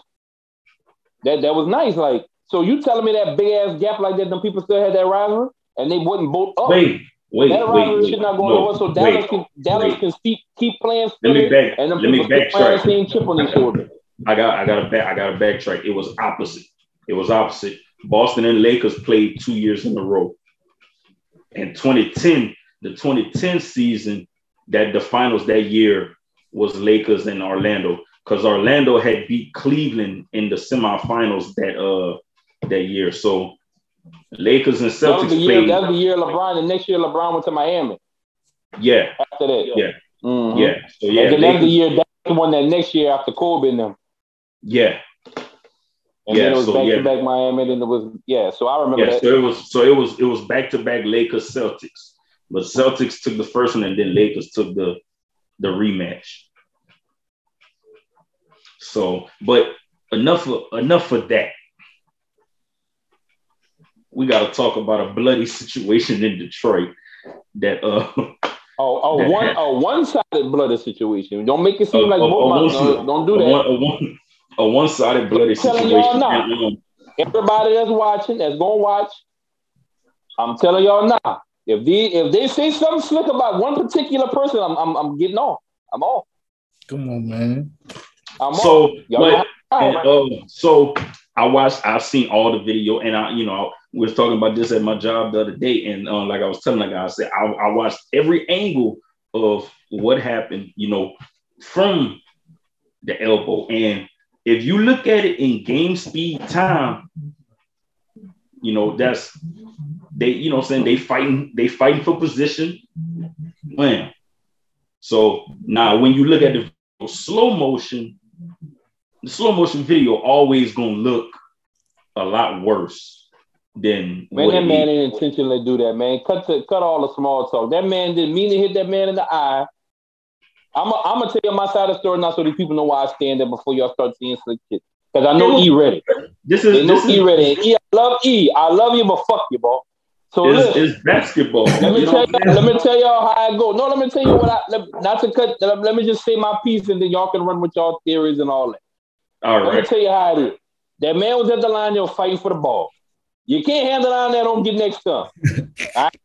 that that was nice. Like, so you telling me that big ass gap like that, them people still had that rivalry and they wouldn't both up. Wait, wait, that wait, rivalry wait. should not go No, nowhere. So Dallas wait. can Dallas wait. can keep keep playing Let me back. and them Let me people playing the backtrack. same chip on their shoulder. I got I got a back I got a backtrack. It was opposite. It was opposite. Boston and Lakers played two years in a row. In 2010, the 2010 season, that the finals that year was Lakers and Orlando because Orlando had beat Cleveland in the semifinals that uh that year. So Lakers and That was Celtics the year. played. That was the year LeBron. The next year, LeBron went to Miami. yeah, After that, Yeah. Mhm. yeah. So yeah, and then the year. That's the one that next year after Kobe and them. yeah. And Yeah, then it was so, back yeah. to back Miami. Then it was yeah. So I remember Yeah, that. so it was so it was it was back to back Lakers Celtics, but Celtics took the first one and then Lakers took the the rematch. So, but enough of, enough of that. We got to talk about a bloody situation in Detroit. That uh, Oh, a one a one sided bloody situation. Don't make it seem A- like a- both a my, one- don't do a that. one a one a one sided bloody Telling situation. y'all now. And, um, Everybody that's watching, that's gonna watch, I'm telling y'all now. If they if they say something slick about one particular person, I'm I'm, I'm getting off. I'm off. Come on, man. I'm off. so, Y'all but know And, uh, so I watched, I've seen all the video, and I, you know, we was talking about this at my job the other day, and uh, like I was telling the guy, I said I, I watched every angle of what happened, you know, from the elbow, and if you look at it in game speed time, you know, that's they, you know, I'm saying they fighting, they fighting for position, man. So now when you look at the slow motion the slow motion video always gonna look a lot worse than Man, that man didn't intentionally do that, man. Cut to, cut all the small talk. That man didn't mean to hit that man in the eye. I'm gonna tell you my side of the story now, so these people know why I stand there before y'all start seeing slick shit. Because I know E ready. This is They know this E ready. And E, I love E. I love you, but fuck you, bro. So it's, listen, is basketball. let me tell you. saying? Let me tell y'all how I go. No, let me tell you what I. Let, not to cut. Let, let me just say my piece, and then y'all can run with y'all theories and all that. All Let me tell you how it is. That man was at the line, they were fighting for the ball. You can't handle down there, don't get next to him. *laughs* All right?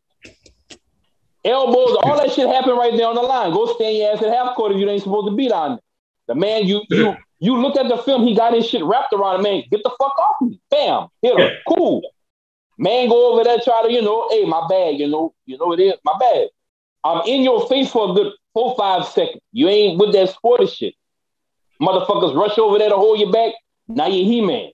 Elbows, all that shit happened right there on the line. Go stand your ass at half court if you ain't supposed to be down there. The man, you you you look at the film, he got his shit wrapped around him, man. Get the fuck off me. Bam. Hit him. Cool. Man, go over there, try to, you know, hey, my bad, you know, you know it is, my bad. I'm in your face for a good four, five seconds. You ain't with that sporty shit. Motherfuckers rush over there to hold you back. Now you're He-Man.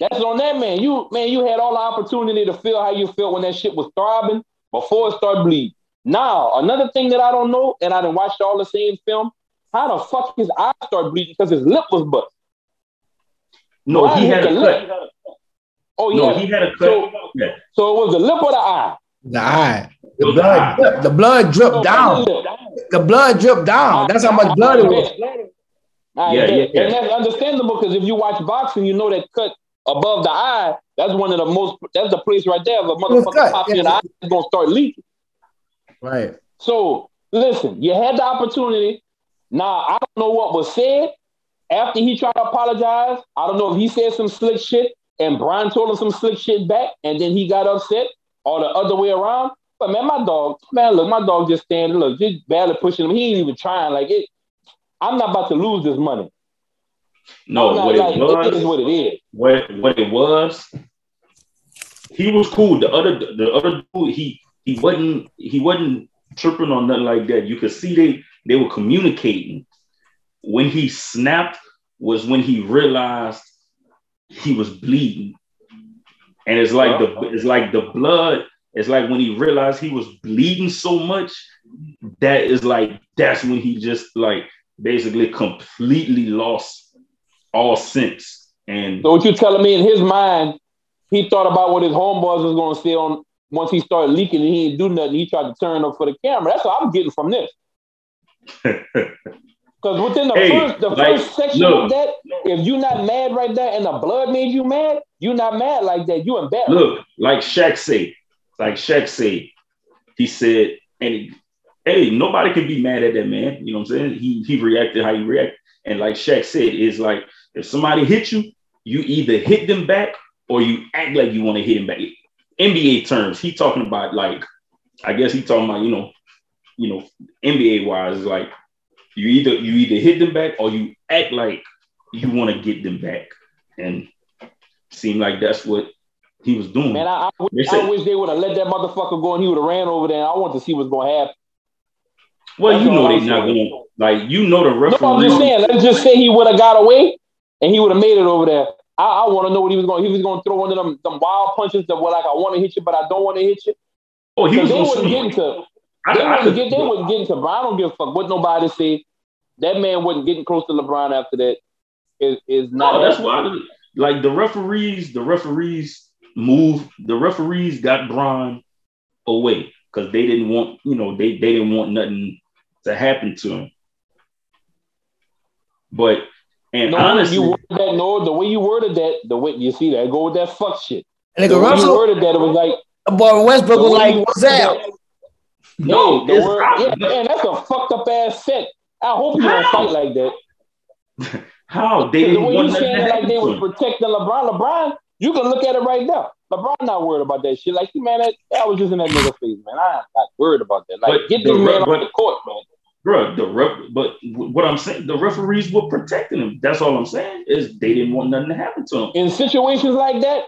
That's on that man. You man, you had all the opportunity to feel how you felt when that shit was throbbing before it started bleeding. Now, another thing that I don't know, and I didn't watch all the same film, how the fuck his eye started bleeding because his lip was bust. No, Brian he hit had a the cut. lip. Oh No, yeah. he had a cut. So, Yeah. so it was the lip or the eye? The eye. The The blood eye. The blood So, dripped down. The blood dripped down. That's how much blood it was. I Yeah, yeah, yeah. And that's understandable because if you watch boxing, you know that cut above the eye, that's one of the most, that's the place right there. If a motherfucker cut, pop yeah. in the eye, it's to start leaking. Right. So listen, you had the opportunity. Now, I don't know what was said after he tried to apologize. I don't know if he said some slick shit and Brian told him some slick shit back and then he got upset or the other way around. But man, my dog, man, look, my dog just standing, look, just barely pushing him. He ain't even trying. Like it, I'm not about to lose this money. No, not what like, it it is was, what it is. what what it was, he was cool. The other the other dude, he he wasn't he wasn't tripping on nothing like that. You could see they they were communicating. When he snapped was when he realized he was bleeding, and it's like the uh-huh. it's like the blood. It's like when he realized he was bleeding so much, that is like that's when he just like basically completely lost all sense. And So what you telling me in his mind, he thought about what his homeboys was gonna say on once he started leaking and he didn't do nothing. He tried to turn up for the camera. That's what I'm getting from this. *laughs* Because within the Hey, first the like, first section look. of that, if you're not mad right there and the blood made you mad, you're not mad like that. You embarrassed. look, like Shaq said, like Shaq said, he said, and hey, nobody can be mad at that man. You know what I'm saying? He he reacted how he reacted. And like Shaq said, is like if somebody hit you, you either hit them back or you act like you want to hit him back. NBA terms, he talking about like, I guess he talking about, you know, you know, NBA wise, like you either you either hit them back or you act like you want to get them back. And seemed like that's what he was doing. Man, I, I, wish, I wish they would have let that motherfucker go and he would have ran over there. I want to see what's gonna happen. well, that's you know they I'm not going like you know the No, I'm just saying. Let's just say he would have got away and he would have made it over there. I, I want to know what he was going. He was going to throw one of them, them wild punches that were like, I want to hit you, but I don't want to hit you. oh, he was they wouldn't get to into. I, They I wouldn't could, get. They wouldn't get into. But I don't give a fuck what nobody say. That man wasn't getting close to LeBron after that. Is is not. No, that's why. Like the referees, the referees move. The referees got Bron away because they didn't want, you know, they they didn't want nothing to happen to him. But and No, honestly, you worded that. No, the way you worded that, the way you see that, go with that fuck shit. And The nigga way you worded that, it was like, boy Westbrook was like, "What's worded that?" no, the word, yeah, man, that's a fucked up ass set. I hope you don't How? fight like that. *laughs* how they the way you nothing saying it like happen they to was protecting LeBron. LeBron, you can look at it right now. LeBron not worried about that shit. Like, man, that, that was just in that nigga face, man. I'm not worried about that. Like, But get the this man re- off but- the court, man. Bro, the ref, but what I'm saying, the referees were protecting him. That's all I'm saying is they didn't want nothing to happen to him. In situations like that,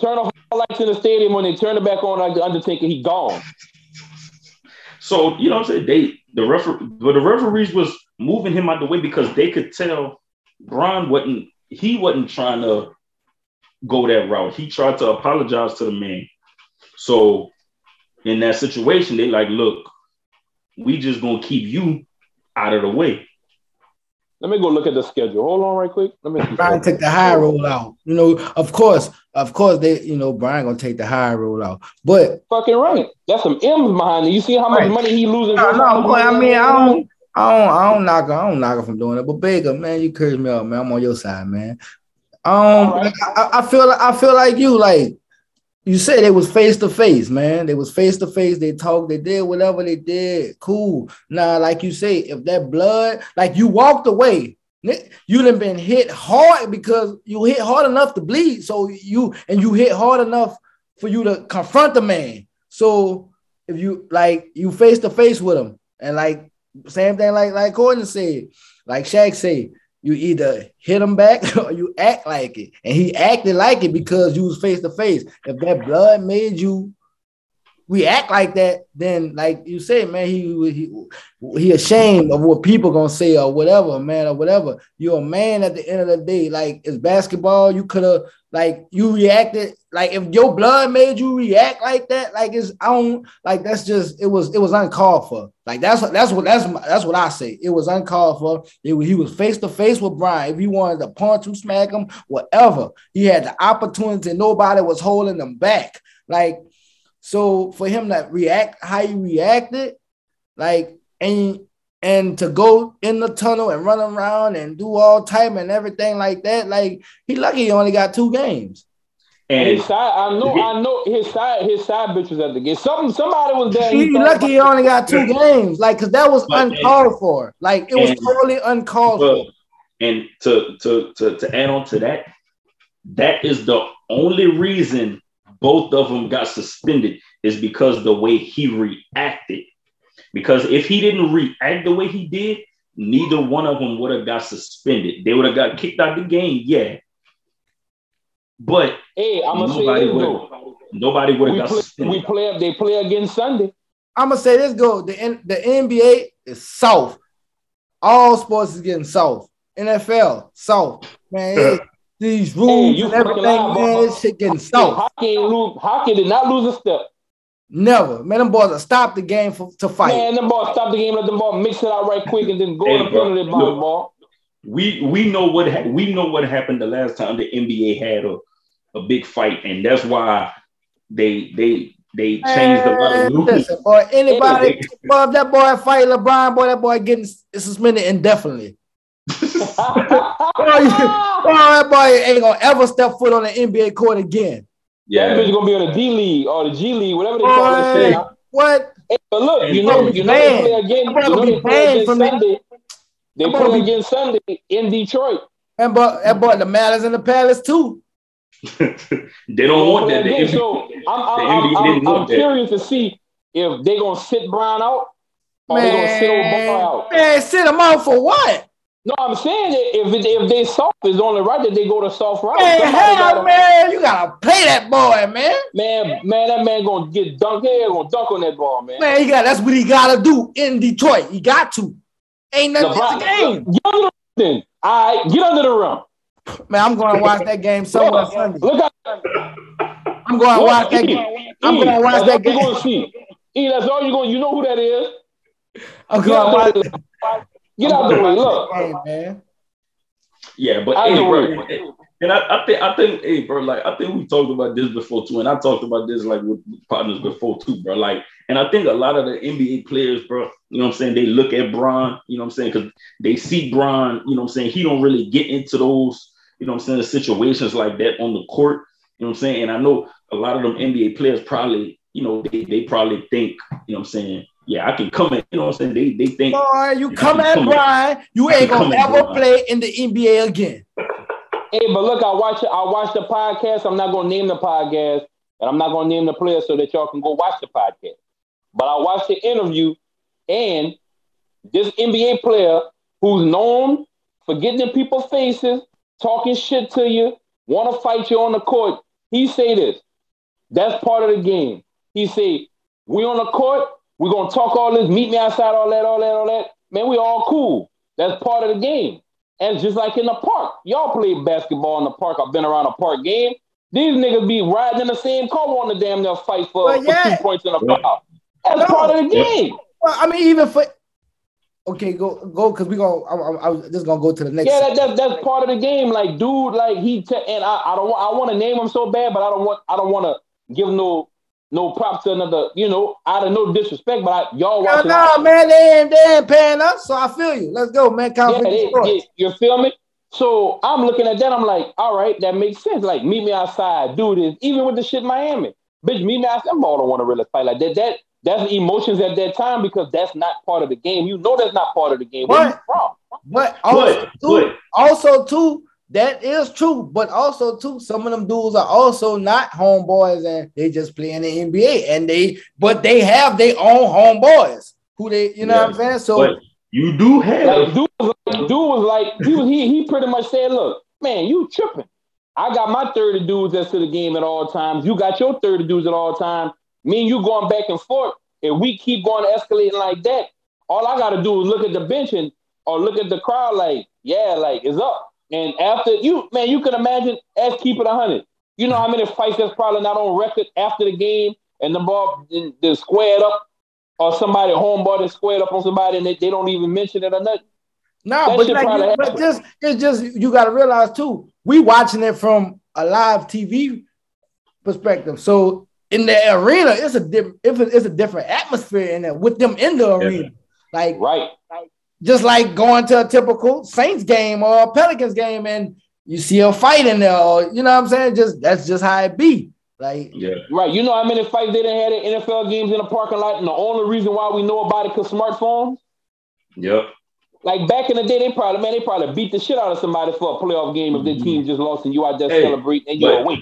turn off lights in the stadium when they turn it back on like the Undertaker, he gone. So you know what I'm saying? They the refer but the referees was moving him out the way because they could tell Bron wasn't he wasn't trying to go that route. He tried to apologize to the man. So in that situation, they like, look, we just gonna keep you out of the way. Let me go look at the schedule. Hold on, right quick. Let me. See Brian take the high roll out. You know, of course, of course, they, you know, Brian gonna take the high roll out. But fucking right, that's some M's behind it. You see how much Right. money he losing? no, no, boy, I mean, I don't, I don't, I don't knock, I don't knock him from doing it. But Baker, man, you curse me up, man. I'm on your side, man. Um, right. I, I feel, I feel like you, like you said, they was face to face, man. They was face to face. They talked, they did whatever they did. Cool. Now, like you say, if that blood, like you walked away, you done been hit hard because you hit hard enough to bleed. So you and you hit hard enough for you to confront the man. So if you like you face to face with him, and like same thing like like Gordon said, like Shaq said, you either hit him back *laughs* or you act like it. And he acted like it because you was face to face. If that blood made you react like that, then like you say, man, he he he ashamed of what people gonna say or whatever, man, or whatever. You're a man at the end of the day. Like it's basketball, you could have like you reacted like if your blood made you react like that, like it's I don't like that's just it was it was uncalled for. Like that's that's what that's my, that's what I say. It was uncalled for. It he was face to face with Brian. If he wanted to punch him, smack him, whatever, he had the opportunity. Nobody was holding him back. Like so for him to react how he reacted, like and and to go in the tunnel and run around and do all type and everything like that, like he lucky he only got two games. And His side, I know, I know his side, his side bitch was at the game. Something, somebody was there. He thought lucky he only got two games, like because that was But- uncalled for. Like it was And- totally uncalled for. And to, to to to add on to that, that is the only reason both of them got suspended is because the way he reacted. Because if he didn't react the way he did, neither one of them would have got suspended. They would have got kicked out the game, yeah. But Hey, I'm gonna say Nobody this would- though. nobody would We have got play, suspended. we play, they play again Sunday. I'm gonna say this go the N- the NBA is soft. All sports is getting soft. NFL soft, man. it- these rules you and everything, man. bro. This shit getting soft. Hockey ain't lose. Hockey did not lose a step. Never, man. Them boys will stop the game for, to fight. Man, them ball stop the game, let them ball mix it out right quick, and then go Hey, in the bro, penalty box, ball. we we know what ha- we know what happened the last time the NBA had a, a big fight, and that's why they they they changed a lot Man, of rules. listen, boy. Anybody, Anyway. boy, if that boy fight LeBron, boy, that boy getting suspended indefinitely. *laughs* Boy, boy, that boy ain't gonna ever step foot on the NBA court again. That bitch yeah, gonna be on the D League or the G League, whatever they call that shit. What? Hey, but look, you know, bro, you know they play banned. again. Bro, You know be they play banned again from the- Sunday. They Bro, play be- again Sunday in Detroit. And but that boy, the Malice in the Palace too. *laughs* they don't want that. The Again, NBA so I'm, I'm, I'm, I'm, I'm that. curious to see if they gonna sit Bron out or they gonna sit old out. man, sit him out for what? No, I'm saying that if it, if they soft, it's only right that they go to soft route. Man, Somebody hell, gotta- man, you gotta play that boy, man. man, man, that man gonna get dunked. He gonna dunk on that ball, man. Man, he got that's what he gotta do in Detroit. He got to. Ain't nothing LeBron, the game. Get under the rim. All right, get under the rim. Man, I'm going to watch that game somewhere Look, Sunday. look at I'm going to watch that game. I'm E, gonna watch that game. You gonna see. E, that's all you going. You know who that is. *laughs* I'm going to watch the *laughs* that way. Get out the way. Look, game, man. Yeah, but I hey, bro, and I, I think I think hey, bro, like I think we talked about this before too, and I talked about this like with partners before too, bro. Like, and I think a lot of the NBA players, bro, you know what I'm saying, they look at Bron, you know what I'm saying, because they see Bron, you know what I'm saying, he don't really get into those, you know what I'm saying, situations like that on the court, you know what I'm saying, and I know a lot of them NBA players probably, you know, they, they probably think, you know what I'm saying, yeah, I can come in, you know what I'm saying, they they think. Boy, you Yeah, come you at come- Brian, you you ain't gonna ever play in the NBA again. hey, but look, I watch. I watch the podcast. I'm not gonna name the podcast, and I'm not gonna name the player so that y'all can go watch the podcast. But I watched the interview, and this NBA player who's known for getting in people's faces, talking shit to you, want to fight you on the court, he say this. That's part of the game. He say, we on the court, we gonna talk all this, meet me outside, all that, all that, all that. Man, we all cool. That's part of the game. And it's just like in the park. Y'all play basketball in the park. I've been around a park game. These niggas be riding in the same car on the damn near fight for, Well, for two points in a Yeah. foul. That's No. part of the game. Well, I mean, even for okay, go go because we gonna. I, I, I was just gonna go to the next. Yeah, that, that, that's part of the game. Like, dude, like he te- and I, I don't want I want to name him so bad, but I don't want I don't want to give no no props to another. You know, out of no disrespect, but I, y'all watching. no, man, they ain't, they ain't paying us, so I feel you. Let's go, man. yeah, they- yeah, you feel me? So I'm looking at that. I'm like, all right, that makes sense. Like, meet me outside, do this. Even with the shit Miami, bitch, meet me outside. Them ball don't want to really fight like that. That that's emotions at that time because that's not part of the game. You know that's not part of the game. Where you What? from? But also, But, too, but also too, that is true. But also too, some of them dudes are also not homeboys and they just play in the NBA and they, but they have their own homeboys who they, you know what I'm saying? So but you do have Like, dude was like, dude was like, dude, he he pretty much said, look, man, you tripping. I got my 30 dudes that's to the game at all times. You got your 30 dudes at all times. Me and you going back and forth. If we keep going escalating like that, all I gotta do is look at the bench and or look at the crowd like, yeah, like it's up. And after you, man, you can imagine as keep it 100. You know how many fights that's probably not on record after the game and the ball the squared up or somebody homeboy that squared up on somebody and they, they don't even mention it or nothing. No, That but, like, but just it's just you got to realize too. We watching it from a live TV perspective. So in the arena, it's a different it's a different atmosphere in there with them in the arena. Like Right. Just like going to a typical Saints game or a Pelicans game, and you see a fight in there, or you know what I'm saying? Just that's just how it be. Like yeah. Right. You know how many fights they done had at NFL games in the parking lot, and the only reason why we know about it because smartphones. Yep. Like back in the day, they probably man, they probably beat the shit out of somebody for a playoff game if their mm-hmm. team just lost and you out there Hey, celebrating and you but- awake.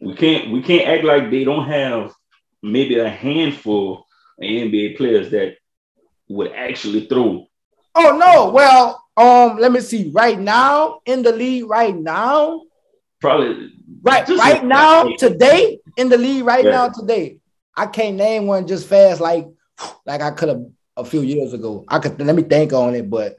We can't we can't act like they don't have maybe a handful of NBA players that would actually throw. Oh no, well, um, let me see. Right now in the league, right now, Probably right, right now, today in the league, right Yeah. now, today, I can't name one just fast like like I could have a few years ago. I could let me think on it, but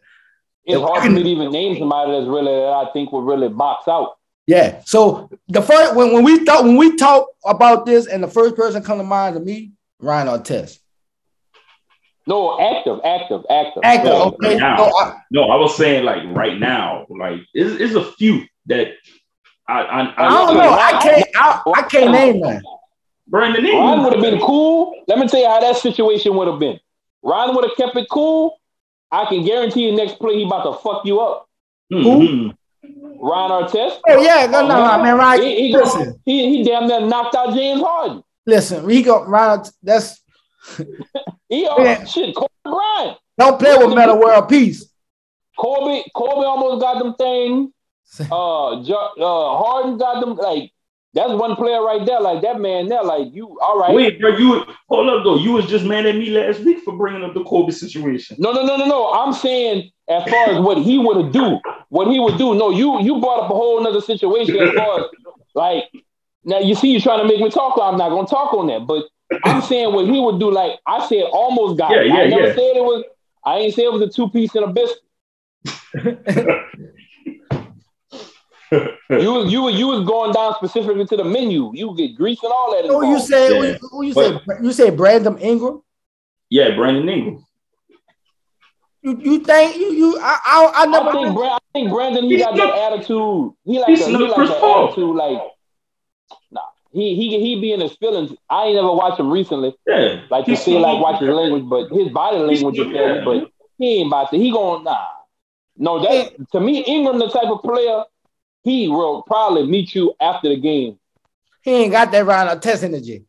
It's hard for me to even name *clears throat* somebody that's really that I think would really box out. yeah. So the first when, when we thought when we talk about this, and the first person come to mind to me, Ron Artest. No, active, active, active. Active. Yeah, okay. now. So I- no, I was saying like right now, like it's, it's a few that I I, I, I don't know. I can't. I, I can't name one. Brandon Ryan Ingram would have been cool. Let me tell you how that situation would have been. Ryan would have kept it cool. I can guarantee you next play he about to fuck you up. Mhm. Ron Artest. Oh yeah, no, no, no, man. Ryan, He, he, listen, he, he damn near knocked out James Harden. listen. He go Ryan. That's He uh, Yeah. shit, Kobe Bryant. don't play with Metta World Peace. Kobe, Kobe almost got them thing. *laughs* Uh, jo- uh, Harden got them. Like that's one player right there. Like that man there. Like you, all right. Wait, bro, you hold up though. You was just mad at me last week for bringing up the Kobe situation. No, no, no, no, no. I'm saying as far as what he would do, what he would do. No, you you brought up a whole other situation as far as like now you see you trying to make me talk. I'm not gonna talk on that, but I'm saying what he would do. Like I said, almost got. Yeah, it. I never yeah. said it was. I ain't say it was a two piece and a biscuit. *laughs* You was you was you was going down specifically to the menu. You get grease and all that. Who you involved. say? Yeah. Who, who you say? You say Brandon Ingram? Yeah, Brandon Ingram. You, you think you you? I I, I never. I think, Brand, I think Brandon, he He's got that attitude. He like he's a, he not like Chris that Paul. attitude. Like, nah, he he he be in his feelings. I ain't never watched him recently. Yeah. Like you see, like watch his language, but his body language is there. yeah. But he ain't about to. He going nah. No, that to me, Ingram the type of player. He will probably meet you after the game. he ain't got that Ron Artest energy.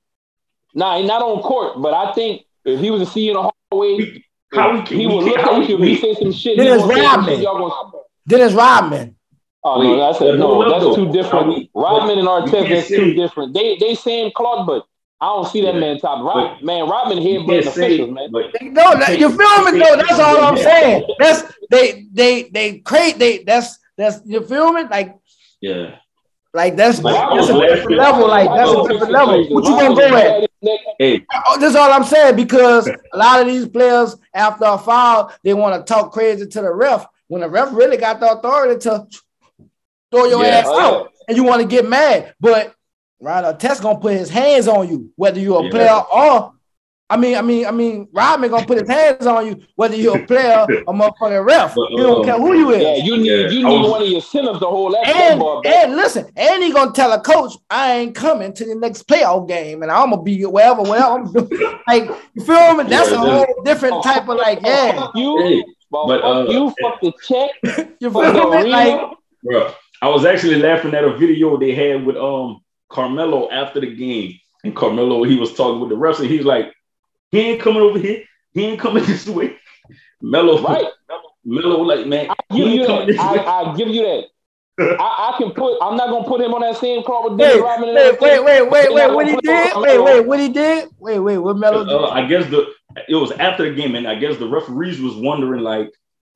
Nah, he not on court, but I think if he was to see you in the hallway, How we he would look at you. we- If he say some shit, Then he it's gonna say some Rodman. shit. Y'all gonna Dennis Rodman. Oh Wait, no, that's a, no, that's though. too different. Are we- Rodman and but you Artest, can't that's say- too different. They they same cloth, but I don't see that Yeah. man top. Rod, man, Rodman You headbutting can't officials, man. but No, that, you feel me? No, that's all I'm saying. That's they they they create they that's that's you feel me? Like yeah. like that's Like, that's a different level. Like that's a different level. What you gonna go at? Hey, Oh, That's all I'm saying because a lot of these players after a foul they want to talk crazy to the ref when the ref really got the authority to throw your Yeah. ass Oh, out and you want to get mad, but Ron Artest gonna put his hands on you whether you're a Yeah. player or I mean, I mean, I mean, Rodman gonna put his hands on you, whether you're a player or motherfucking ref. But, you don't um, care who you is. Yeah, you need you need was- one of your centers to hold that And, ball back. and listen, and he gonna tell a coach, I ain't coming to the next playoff game, and I'm gonna be wherever, whatever. I'm doing. *laughs* Like, you feel me? That's a whole different type of like, yeah. *laughs* You, but, but, uh, you, fuck the check, *laughs* You fuck the feel me? Like, bro, I was actually laughing at a video they had with um Carmelo after the game, and Carmelo he was talking with the refs, and he's like, he ain't coming over here, he ain't coming *laughs* this way. Melo, right? Melo, like man, I give he you ain't coming that. this way. I, I give you that. I, I can put. I'm not gonna put him on that same card with wait, Dennis Rodman and wait, wait, wait, wait, wait, what he did? him on Wait, wait, what he did? Wait, wait, what Melo did? Uh, I guess the it was after the game, and I guess the referees was wondering, like,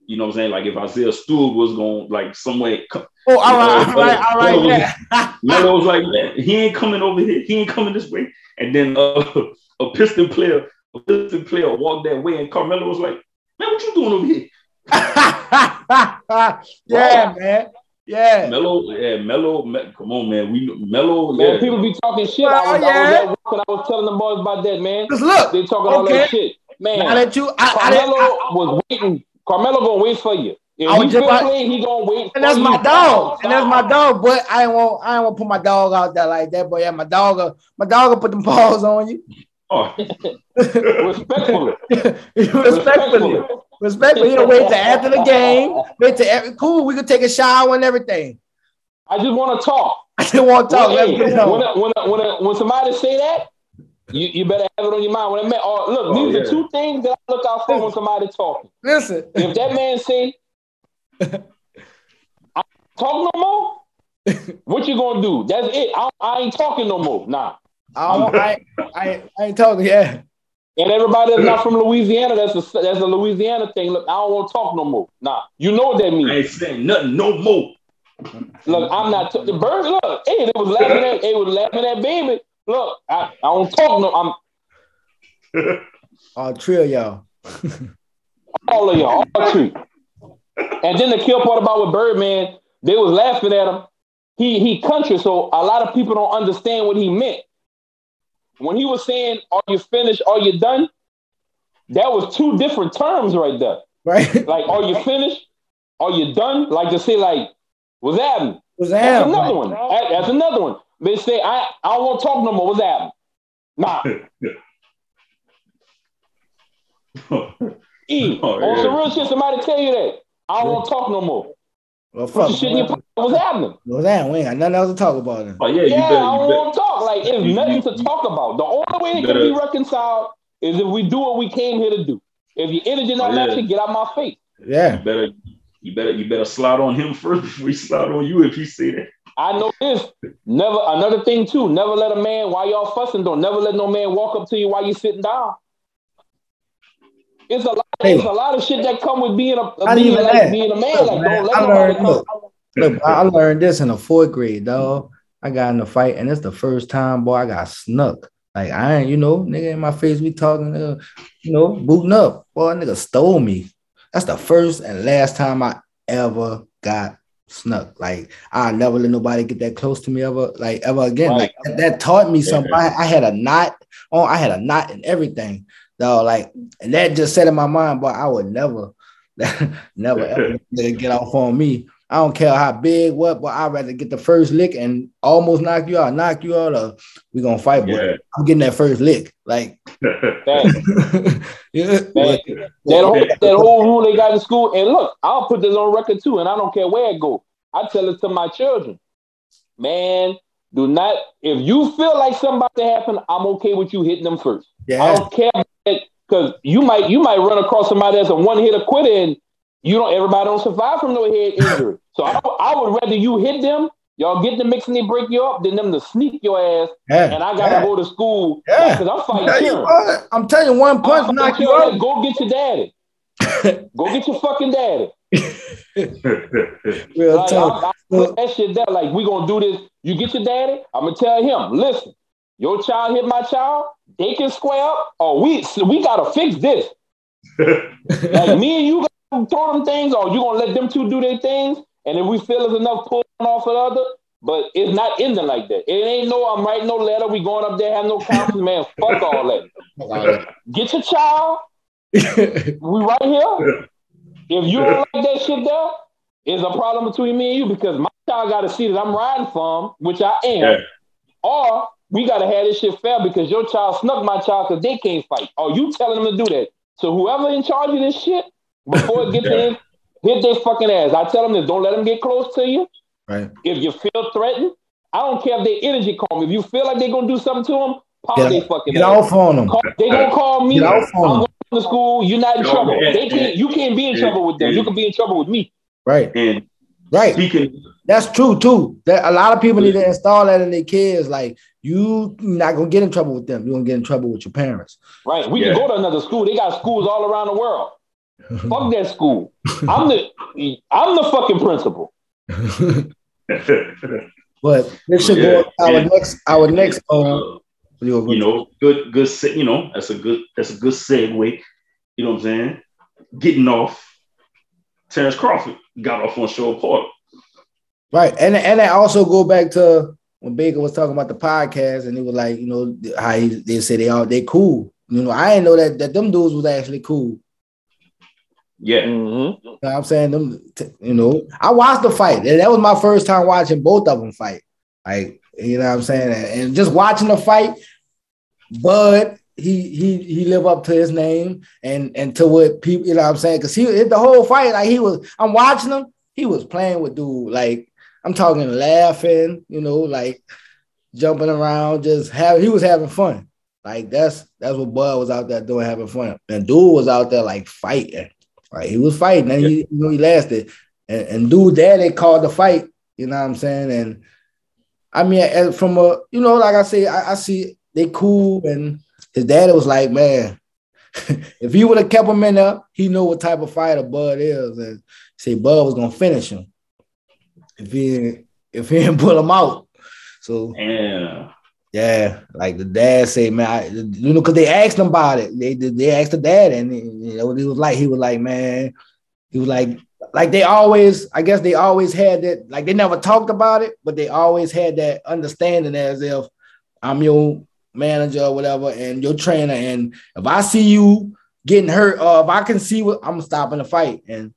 you know, what I'm saying, like if Isaiah Stewart was going like somewhere. co- Oh, all right, all right, all right, Melo was- yeah. Melo was like, man, *laughs* he ain't coming over here, he ain't coming this way. And then uh, *laughs* a Piston player, a Piston player walked that way, and Carmelo was like, man, what you doing over here? *laughs* yeah, man. Yeah. Melo, yeah, Melo, Me- come on, man, we Melo, Man, yeah. people be talking shit. Well, I was, I yeah. was at work I was telling the boys about that, man. Cause look, They talking all that shit. Man, now that you, I, I, didn't, Carmelo I, was waiting. Carmelo gonna wait for you. If I was he just feel about- playing, he gonna wait. and that's my you. dog, and that's my dog. But I ain't want, I ain't want to put my dog out there like that. But yeah, my dog, uh, my dog will put them *laughs* paws on you. Oh, *laughs* Respectfully. *laughs* Respectfully, respectfully. He'll wait till after the game. Wait till every, cool. We could take a shower and everything. I just want to talk. I didn't want to talk. When, Let's get when, on. when, when, when, when somebody say that, you, you better have it on your mind. When I met, oh, look, Oh, these yeah. are two things that I look out for when somebody talking. Listen, If that man say, I talk no more, what you gonna do? That's it. I, I ain't talking no more. Nah. Oh, I, don't, I, I, I ain't talking. Yeah, And everybody that's not from Louisiana, that's a that's a Louisiana thing. Look, I don't want to talk no more. Nah, you know what that means. I ain't saying nothing no more. Look, I'm not t- the bird. Look, hey, they was laughing at, they was laughing at baby. Look, I, I don't talk no. I'm all three of y'all. all of y'all, all three. And then the kill part about with Birdman, they was laughing at him. He he country, so a lot of people don't understand what he meant. When he was saying, "Are you finished? Are you done?" That was two different terms right there. Right? *laughs* Like, are you finished? Are you done? Like to say, like, what's happening? Was That's him? another one. That's another one. They say, I, I don't want to talk no more. What's happening? Nah. *laughs* E, *laughs* Oh, on some real shit, somebody tell you that. I don't want to talk no more. Well, Put fuck. your shit in your pocket. What's happening? Was that? We ain't got nothing else to talk about. Then. Oh yeah, Yeah, you better, I don't want to talk. Like, it's You- nothing to talk about. The only way it you can be reconciled is if we do what we came here to do. If your energy not Oh, yeah. matching, get out my face. Yeah. You better, you better, you better slide on him *laughs* first before he slide on you if he say that. I know this. Never another thing too. Never let a man while y'all fussing. Don't never let no man walk up to you while you sitting down. It's a lot. Hey. It's a lot of shit that come with being a Not being, like, being a man. Look, like man, don't let I learned- look. Look, I learned this in the fourth grade, dog. I got in a fight, and it's the first time, boy, I got snuck. Like I ain't, you know, nigga in my face, we talking, uh, you know, booting up. Boy, nigga stole me. That's the first and last time I ever got snuck. Like I never let nobody get that close to me ever, like ever again. Right. Like that, that taught me something. I, I had a knot on, I had a knot and everything. Dog, like, and that just set in my mind, but I would never, *laughs* never ever *laughs* get off on me. I don't care how big, what, but I'd rather get the first lick and almost knock you out, knock you out, or we gonna fight. But Yeah. I'm getting that first lick. Like, *laughs* That, yeah, that, that whole that whole rule they got in school. And look, I'll put this on record too, and I don't care where it go. I tell it to my children, man. Do not if you feel like something about to happen, I'm okay with you hitting them first. Yeah. I don't care because you might you might run across somebody that's a one hitter quitter and you don't everybody don't survive from no head injury. *laughs* So I, I would rather you hit them, y'all get the mix and they break you up, than them to sneak your ass yeah. and I gotta yeah. go to school Yeah. because I'm fighting you I'm telling you, one punch I'm knock you out. Go get your daddy. Go get your fucking daddy. Real Like, tough. I, I that shit there. Like we gonna do this. You get your daddy. I'm gonna tell him. Listen, your child hit my child. They can square up. Oh, we we gotta fix this. *laughs* Like me and you gonna throw them things, or you gonna let them two do their things, and if we feel there's enough pulling off of the other, but it's not ending like that. It ain't no I'm writing no letter. We going up there have no conference, man. Fuck all that. Get your child. *laughs* we right here. If you don't like that shit there, it's a problem between me and you because my child got to see that I'm riding from, which I am. Yeah. Or we got to have this shit fair because your child snuck my child because they can't fight. Or you telling them to do that. So whoever in charge of this shit, before it gets *laughs* in, hit their fucking ass. I tell them this, don't let them get close to you. Right. If you feel threatened, I don't care if their energy calm. If you feel like they're gonna do something to them, pop they fucking get ass. off on them. Call, they gonna call me. Get off on I'm going to school. You're not in trouble. they can't. You can't be in trouble with them. You can be in trouble with me. Right. And right. Speaking. That's true too. That a lot of people need to install that in their kids. Like you not gonna get in trouble with them. You're gonna get in trouble with your parents. Right. We yeah. can go to another school. They got schools all around the world. *laughs* Fuck that school. I'm the I'm the fucking principal. *laughs* but this should yeah. go our yeah. next our next um you know, good good you know, that's a good that's a good segue. You know what I'm saying? Getting off Terrence Crawford got off on Shawn Porter. Right. And and I also go back to when Baker was talking about the podcast and he was like, you know, how he, they say they all they cool. You know, I didn't know that that them dudes was actually cool. Yeah. Mm-hmm. You know I'm saying them, you know, I watched the fight. And that was my first time watching both of them fight. Like, you know what I'm saying? And just watching the fight, Bud, he he he live up to his name and and to what people, you know what I'm saying? Cause he hit the whole fight, like he was, I'm watching him, he was playing with dude, like I'm talking laughing, you know, like jumping around, just have he was having fun. Like that's that's what Bud was out there doing, having fun. And dude was out there like fighting. Like he was fighting and he, you know, he lasted. And, and dude, they called the fight. You know what I'm saying? And I mean, from a, you know, like I say, I, I see they cool. And his dad was like, man, *laughs* if he would have kept him in there, he know what type of fighter Bud is. And say Bud was gonna finish him if he if he *laughs* didn't pull him out. So yeah. Yeah, like the dad said, man, I, you know, because they asked him about it. They they asked the dad, and you know, he was like, he was like, man, he was like, like they always, I guess they always had that, like they never talked about it, but they always had that understanding as if I'm your manager or whatever, and your trainer, and if I see you getting hurt, or if I can see what I'm stopping the fight, and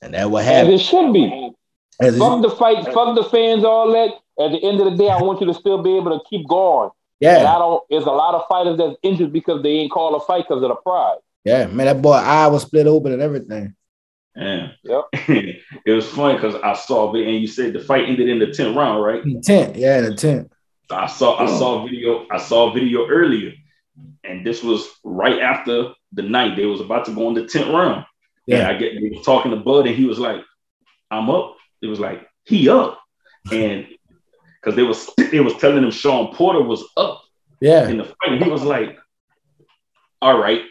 and that what happened. As it should be. As fuck the fight, fuck the fans, all that at the end of the day, I want you to still be able to keep going. Yeah. And I don't. There's a lot of fighters that's injured because they ain't call a fight because of the pride. Yeah, man, that boy eye was split open and everything. Yeah. Yep. *laughs* it was funny because I saw it and you said the fight ended in the 10th round, right? The 10th, yeah, the 10th. I saw I hmm. saw video, I saw video earlier, and this was right after the night. They was about to go in the 10th round. Yeah, and I get they was talking to Bud, and he was like, I'm up. It was like, he up. And because they was they was telling him Shawn Porter was up. Yeah. In the fight, and he was like, "All right."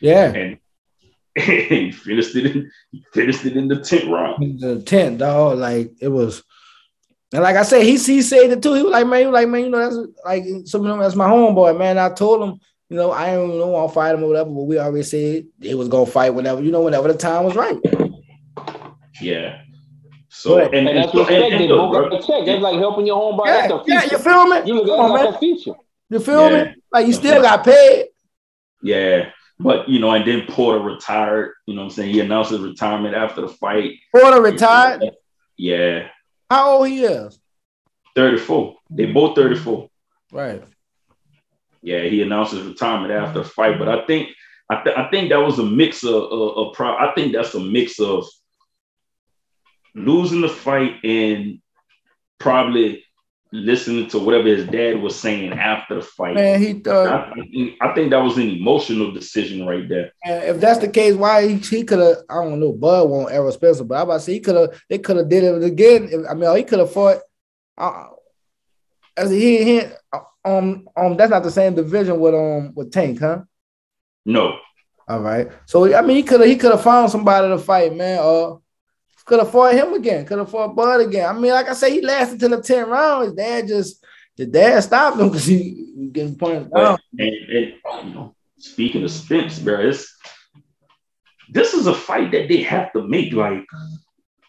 Yeah. And, *laughs* and he finished it. In, he finished it in the tenth round. The tenth, dog. Like it was. And like I said, he he said it too. He was like, man, he was like, man, you know, that's like some of them, that's my homeboy, man. I told him, you know, I don't know want to fight him or whatever, but we already said it was gonna fight whenever, you know, whenever the time was right. Yeah. So and, and, and that's what and, and, look, check. That's like helping your homeboy. Yeah, that's yeah, you feel me? You look at like man. a feature. You feel yeah. me? Like you still got paid. Yeah. But you know, and then Porter retired. You know what I'm saying? He announced his retirement after the fight. Porter retired? Yeah. How old he is? 34. They both 34. Right. Yeah, he announced his retirement after the fight. But I think I, th- I think that was a mix of, of, of pro- I think that's a mix of losing the fight and probably listening to whatever his dad was saying after the fight. Man, he thought. I, I think that was an emotional decision right there. if that's the case, why he, he could have? I don't know. Bud won't ever Spencer, but I about to say he could have. They could have did it again. If, I mean, he could have fought. Uh, as he, he um um that's not the same division with um with Tank, huh? No. All right. So I mean, he could have he could have found somebody to fight, man. Uh, could have fought him again. Could have fought Bud again. I mean, like I said, he lasted till the 10 rounds. Dad just, the dad stopped him because he getting down. And, you know, speaking of Spence, bro, this is a fight that they have to make. Like,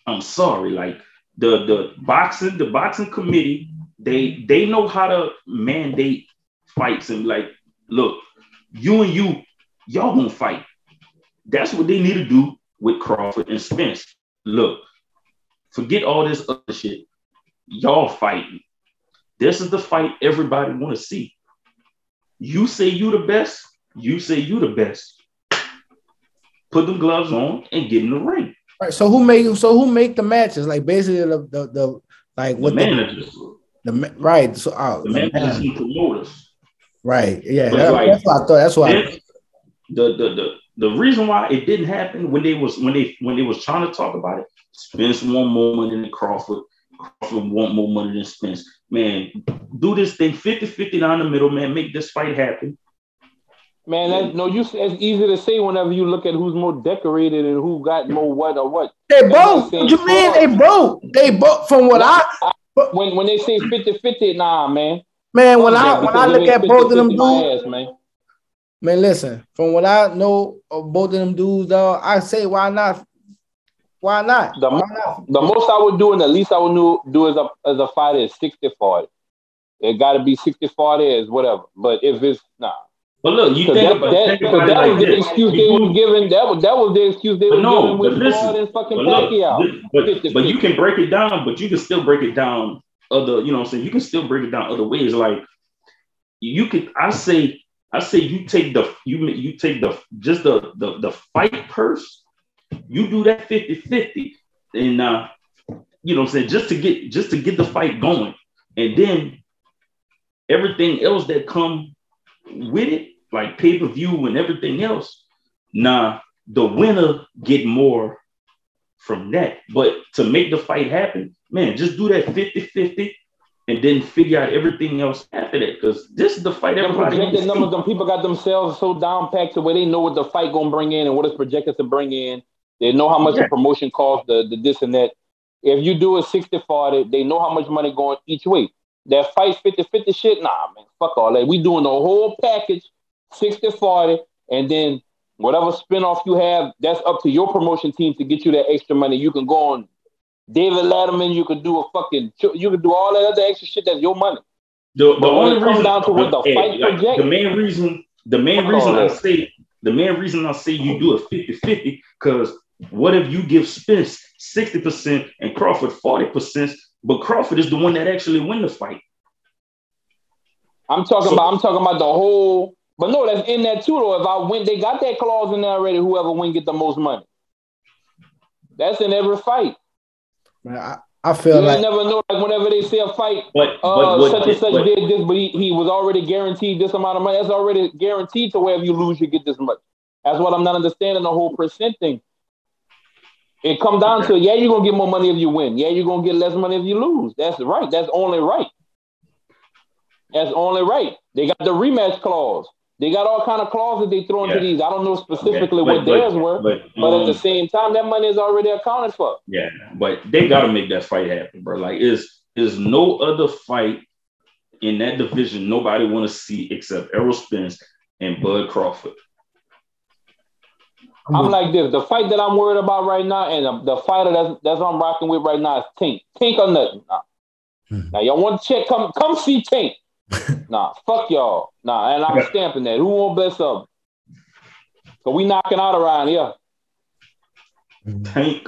I'm sorry, like the the boxing, the boxing committee, they they know how to mandate fights and like, look, you and you, y'all gonna fight. That's what they need to do with Crawford and Spence. Look, forget all this other shit. Y'all fighting. This is the fight everybody want to see. You say you the best. You say you the best. Put them gloves on and get in the ring. All right. So who make so who make the matches? Like basically the the, the like what the managers. The, the right. So uh, the managers and promoters. Right. Yeah. That, like, that's what I thought. That's why. The, the the the reason why it didn't happen when they was when they when they was trying to talk about it, Spence won more money than Crawford. Crawford want more money than Spence. Man, do this thing 50-50 down the middle, man. Make this fight happen. Man, that, no, you. It's easy to say whenever you look at who's more decorated and who got more what or what. They both. What you mean? They both. They both. From what I, I when when they say 50-50, nah, man. Man, when I when I look at both of them dudes, ass, man. Man, listen. From what I know of both of them dudes, though, I say why not? Why not? The, why not? the most I would do and the least I would do as a as a fighter is 60 40. It got to be 60 40 is whatever. But if it's nah, but look, you think that, about, that, think about that was like the this. excuse they were giving. That was that was the excuse they were no, giving with listen, and fucking but look, Pacquiao. But, but you can break it down, but you can still break it down other, you know what I'm saying? You can still break it down other ways. Like you could, I say, I say you take the you you take the just the the, the fight purse, you do that 50-50. And uh, you know I'm saying, just to get just to get the fight going. And then everything else that come with it, like pay per view and everything else, nah, the winner get more from that. But to make the fight happen, man, just do that 50 50 and then figure out everything else after that. Because this is the fight everybody projected numbers, them people got themselves so down packed to where they know what the fight gonna bring in and what it's projected to bring in. They know how much yeah. the promotion costs, the, the this and that. If you do a 60 40, they know how much money going each way. That fight 50 50 shit, nah, man, fuck all that. We doing the whole package 60 40, and then whatever spinoff you have, that's up to your promotion team to get you that extra money. You can go on David Letterman, you could do a fucking, you could do all that other extra shit that's your money. The, the only reason down to what the hey, fight like, project, the main reason, the main reason I say, the main reason I say you do a 50-50, because what if you give Spence 60% and Crawford 40%, but Crawford is the one that actually win the fight? I'm talking so, about I'm talking about the whole but no, that's in that too though. If I win, they got that clause in there already. Whoever win get the most money. That's in every fight. Man, I, I feel you like never know. Like whenever they say a fight, but, uh, but such and such but, did this, but he, he was already guaranteed this amount of money. That's already guaranteed to wherever you lose, you get this much. That's what I'm not understanding the whole percent thing. It come down to yeah, you're gonna get more money if you win. Yeah, you're gonna get less money if you lose. That's right. That's only right. That's only right. They got the rematch clause. They got all kind of clauses they throw into yeah. these. I don't know specifically okay. but, what theirs were, but, but um, at the um, same time, that money is already accounted for. Yeah, but they got to make that fight happen, bro. Like, is is no other fight in that division nobody want to see except Errol Spence and Bud Crawford. I'm like this. The fight that I'm worried about right now, and the, the fighter that's that's I'm rocking with right now is Tink. Tink or nothing. Nah. Hmm. Now y'all want to check? Come come see Tank. Nah, fuck y'all. Nah, and I'm stamping that. Who want best of So we knocking out around here. Tank.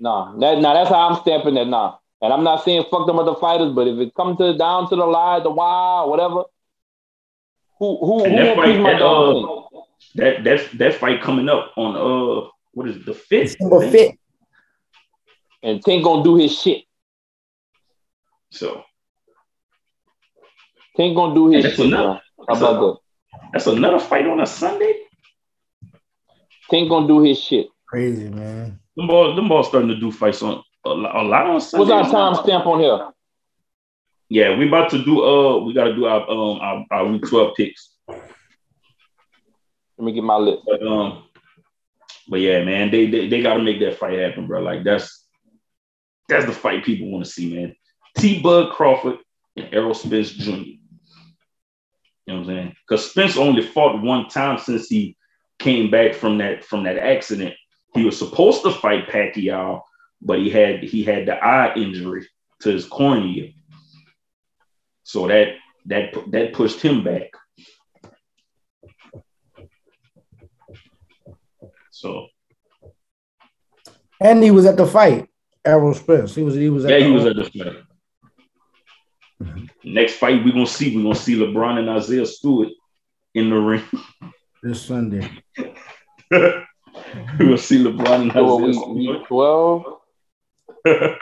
Nah, that nah, that's how I'm stamping that. Nah. And I'm not saying fuck them other fighters, but if it comes to down to the lie, the why, whatever, who who and who that fight, that, uh, that that's that fight coming up on uh what is it, the fifth? December fifth. And Tank gonna do his shit. So Tank gonna do his that's shit. How about that? That's another fight on a Sunday. Tank gonna do his shit. Crazy man. Them boys, them boys starting to do fights on a, a lot on Sunday. What's our time stamp on here? Yeah, we about to do. Uh, we got to do our um our, our week twelve picks. Let me get my list. But um, but yeah, man, they they, they got to make that fight happen, bro. Like that's that's the fight people want to see, man. T. Bud Crawford and Errol Spence Jr. You know what I'm saying? Because Spence only fought one time since he came back from that from that accident. He was supposed to fight Pacquiao, but he had he had the eye injury to his cornea. So that that that pushed him back. So And he was at the fight. Errol Spence. He was he was at yeah, the, he was at the fight. Mm-hmm. Next fight we're gonna see, We're gonna see LeBron and Isaiah Stewart in the ring. this Sunday. *laughs* we're gonna see LeBron and So Isaiah we, we 12. Stewart.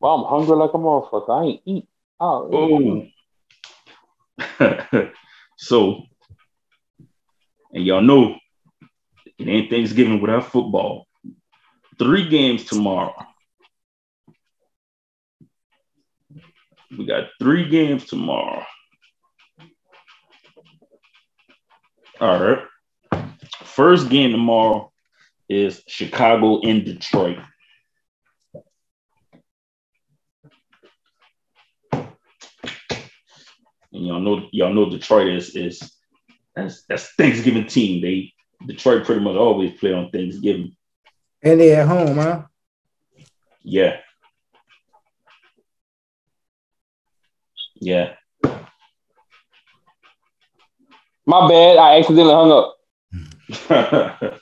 Wow, *laughs* I'm hungry like a motherfucker. I ain't eat. Oh, Oh. *laughs* so, and y'all know it ain't Thanksgiving without football. Three games tomorrow. We got three games tomorrow. All right. First game tomorrow is Chicago in Detroit. And y'all know y'all know Detroit is is that's that's Thanksgiving team. They Detroit pretty much always play on Thanksgiving. And they at home, huh? Yeah. Yeah. my bad. I accidentally hung up. *laughs*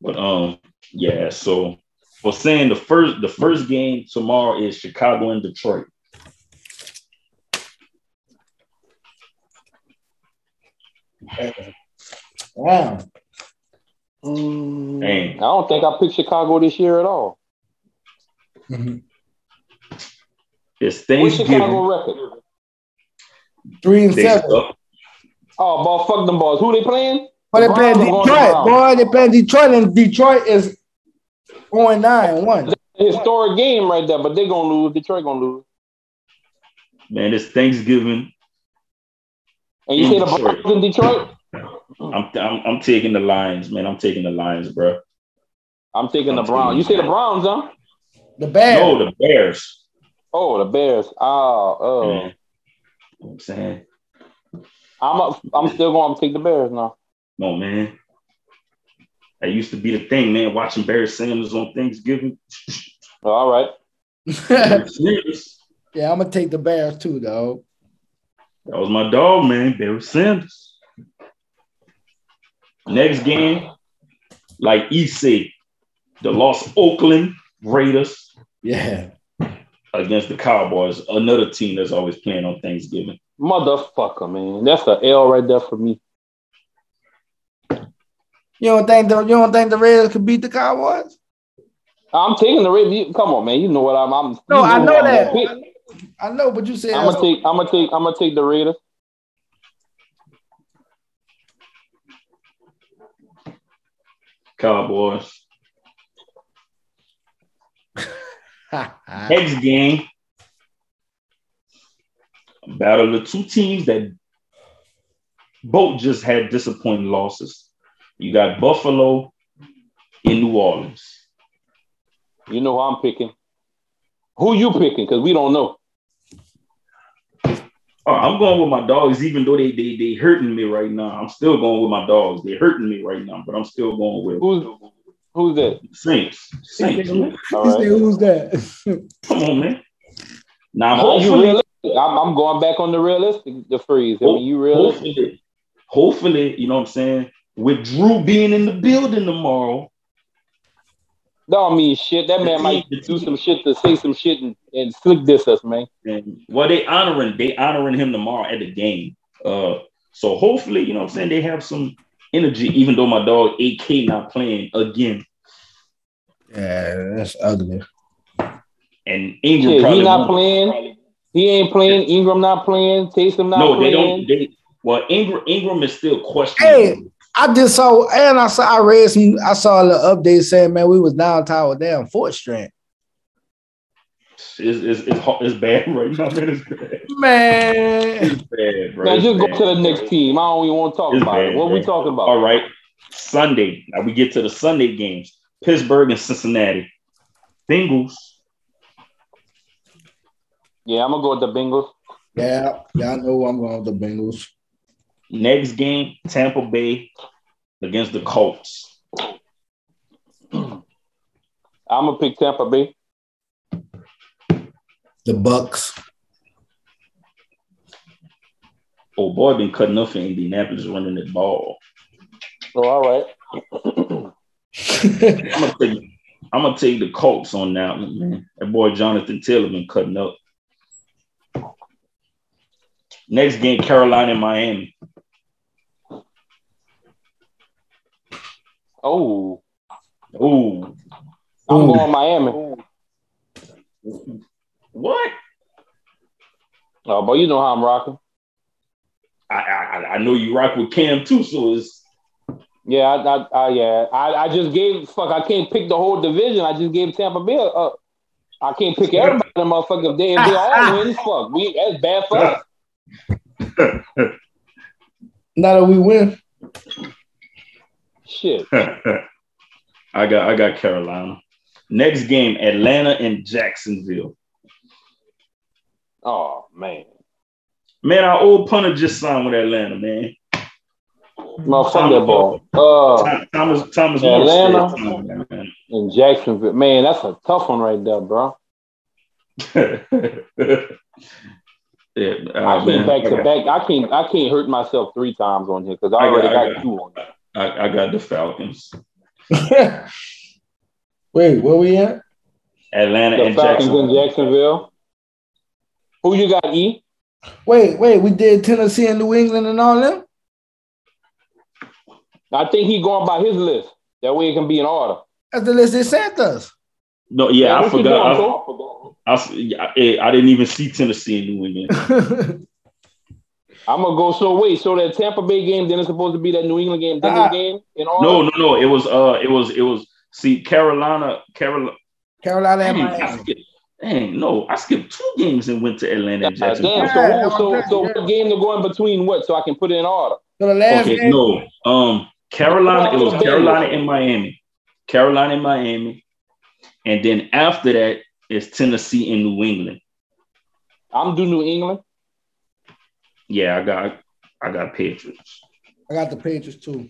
but um yeah, so for saying the first the first game tomorrow is Chicago and Detroit. Wow. Dang. I don't think I picked Chicago this year at all. Mhm. It's What's Thanksgiving. Record? Three and They seven. suck. Oh, ball, fuck them balls. Who they playing? But they The playing Browns going Detroit, down. boy. They playing Detroit, and Detroit is 0 9 1. Historic game right there, but they're gonna lose. Detroit gonna lose. Man, it's Thanksgiving. And you In say the Detroit. Browns in Detroit? I'm, I'm I'm taking the Lions, man. I'm taking the Lions, bro. I'm taking the I'm Browns. You say the Browns, huh? The Bears. No, the Bears. Oh, the Bears. Oh, uh. oh. Man. You know what I'm saying? I'm up, I'm still going to take the Bears now. No, man. That used to be the thing, man. Watching Barry Sanders on Thanksgiving. *laughs* All right. *laughs* Yeah, I'm gonna take the Bears too, though. That was my dog, man. Barry Sanders. Next game, like E said, the Los Oakland Raiders Yeah. Against the Cowboys, another team that's always playing on Thanksgiving. Motherfucker, man. That's an L right there for me. You don't think the you don't think the Raiders could beat the Cowboys? I'm taking the Raiders. Come on, man. You know what I'm. I'm No, you I know who I'm that. gonna. I know, but you said I'm gonna take. I'm gonna take. I'm gonna take the Raiders. Cowboys. *laughs* Next game, battle of the two teams that both just had disappointing losses. You got Buffalo in New Orleans. You know who I'm picking. Who you picking? Because we don't know. Oh, I'm going with my dogs, even though they they they hurting me right now. I'm still going with my dogs. They're hurting me right now, but I'm still going with Who's who's that? Saints. Saints. man. Right. Who's that? Come on, man. Now, Nah, you hopefully, realistic. I'm, I'm going back on the realistic. The freeze. I mean, you realistic. hopefully, hopefully, you know what I'm saying. With Drew being in the building tomorrow, Don't mean shit. That man might do some shit to say some shit and, and slick diss us, man. and well, they honoring they honoring him tomorrow at the game. Uh, so hopefully, you know what I'm saying, they have some energy, even though my dog AK not playing again. Yeah, that's ugly. And Ingram Shit, probably he not won't- playing. He ain't playing. Ingram not playing. Taysom not playing. No, they don't. They well, Ingram Ingram is still questionable. Hey, I just saw and I saw I read some I saw a little update saying, man, we was downtown with damn fourth string. It's, it's, it's, ho- it's bad *laughs* right now, man. It's bad. Man. It's bad, bro. Now It's just go bad. to the next team. I don't even want to talk It's about bad, it. What we talking about? All right. Sunday. Now we get to the Sunday games. Pittsburgh and Cincinnati. Bengals. Yeah, I'm gonna go with the Bengals. Yeah, y'all know I'm going with the Bengals. Next game, Tampa Bay against the Colts. *clears throat* I'm gonna pick Tampa Bay. The Bucks. Oh boy, been cutting up for Indianapolis running the ball. So all right. I'm gonna take I'm gonna take the Colts on that one, man. That boy Jonathan Taylor been cutting up. Next game, Carolina and Miami. Oh, Ooh, I'm going Miami. What? Oh, but you know how I'm rocking. I, I I know you rock with Cam too, so it's Yeah, I, I, I yeah, I, I just gave fuck. I can't pick the whole division. I just gave Tampa Bay. Uh, I can't pick everybody. Them motherfuckers. If they if they all *laughs* win, fuck. We that's bad for us. *laughs* Now that we win, Shit. *laughs* I got I got Carolina. Next game, Atlanta and Jacksonville. Oh man, Man, our old punter just signed with Atlanta, man. motherfucker that ball. Uh, Tom- Thomas Thomas Atlanta. Morstead, man. in Jacksonville, man, that's a tough one right there, bro. *laughs* yeah, I uh, can't back to I back. I can't. I can't hurt myself three times on here because I I got- already I got, got- two on. Here. I, I got the Falcons. *laughs* wait, where we at? Atlanta The and Falcons in Jacksonville. Jacksonville. Who you got? E. Wait, wait, we did Tennessee and New England and all them. I think he going by his list. That way it can be in order. That's the list they sent us. No, yeah, I forgot. doing, I, Cole? I, I, I didn't even see Tennessee and New England. *laughs* I'm gonna go. So wait. So that Tampa Bay game, then it's supposed to be that New England game, then this game in order. No, no, no. It was uh it was it was see Carolina, Carolina. Carolina and Miami. Skipped, dang, no, I skipped two games and went to Atlanta and God Jacksonville. damn. So, Yeah, who, so, that's so what game to go in between what? So I can put it in order. So the last Okay, game, no. Um Carolina, it was Carolina and Miami. Carolina and Miami. And then after that is Tennessee and New England. I'm do New England. Yeah, I got I got Patriots. I got the Patriots too.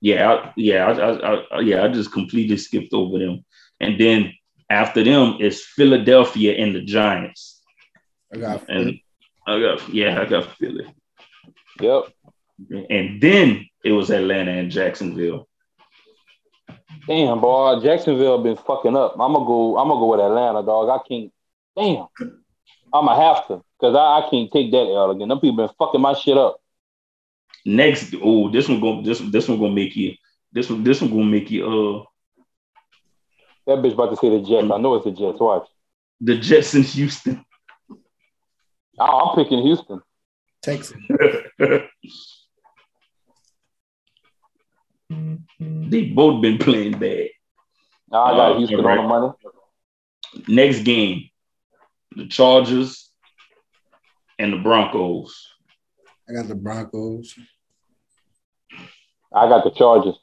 Yeah, I, yeah, I, I, I, yeah. I just completely skipped over them, and then after them is Philadelphia and the Giants, I got and I got yeah, I got Philly, Yep. and then it was Atlanta and Jacksonville. Damn, boy, Jacksonville been fucking up. I'm gonna go. I'm gonna go with Atlanta, dog. I can't. Damn. I'm gonna have to because I, I can't take that L again. Them people been fucking my shit up. Next, oh, this one gonna this this one gonna make you this one this one gonna make you uh That bitch about to say the Jets. I know it's the Jets. Watch. the Jets in Houston. Oh, I'm picking Houston. Texas. *laughs* they both been playing bad. Nah, I got Oh, Houston alright. on the money. Next game, the Chargers and the Broncos. I got the Broncos. I got the Chargers.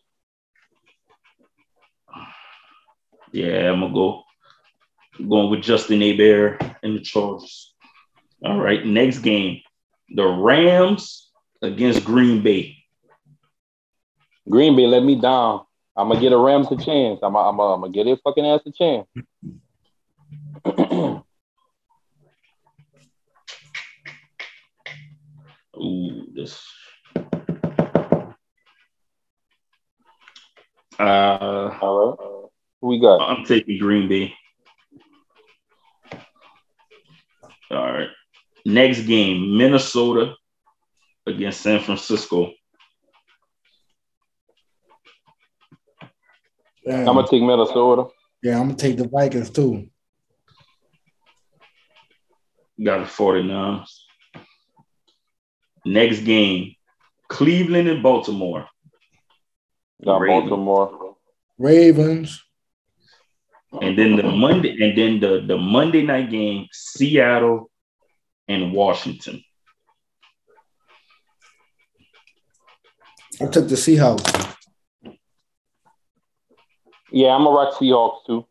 Yeah, I'm gonna go going with Justin Herbert and the Chargers. All right, next game, the Rams against Green Bay. Green Bay let me down. I'm gonna get a Rams a chance. I'm gonna, I'm gonna, I'm gonna get their fucking ass a chance. *clears throat* Ooh, this. Uh, right. Who we got? I'm taking Green Bay. All right. Next game, Minnesota against San Francisco. Damn. I'm gonna take Minnesota. yeah, I'm gonna take the Vikings too. Got the 49ers. Next game, Cleveland and Baltimore. Got Ravens. Baltimore. Ravens. And then the Monday, and then the, the Monday night game, Seattle and Washington. I took the Seahawks. Yeah, I'm gonna rock Seahawks too.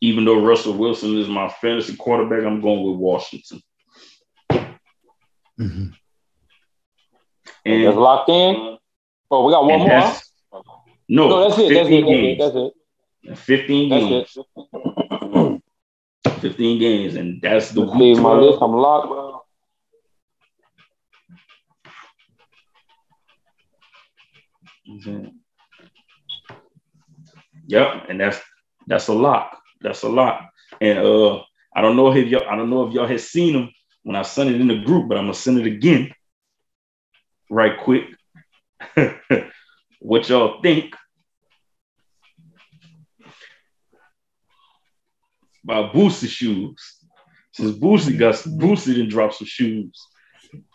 Even though Russell Wilson is my fantasy quarterback, I'm going with Washington. Mhm. And, That's locked in. Oh, we got one and more. No, No, that's it. That's 15 it. games. That's it. 15 That's games. it. That's it. 15 games. And that's the week my list. I'm locked. Yep, and that's that's a lock. That's a lock. And uh, I don't know if y'all I don't know if y'all had seen them when I sent it in the group, but I'm gonna send it again, right quick. *laughs* what y'all think about Boosie shoes? Since Boosie got Boosie didn't drop some shoes.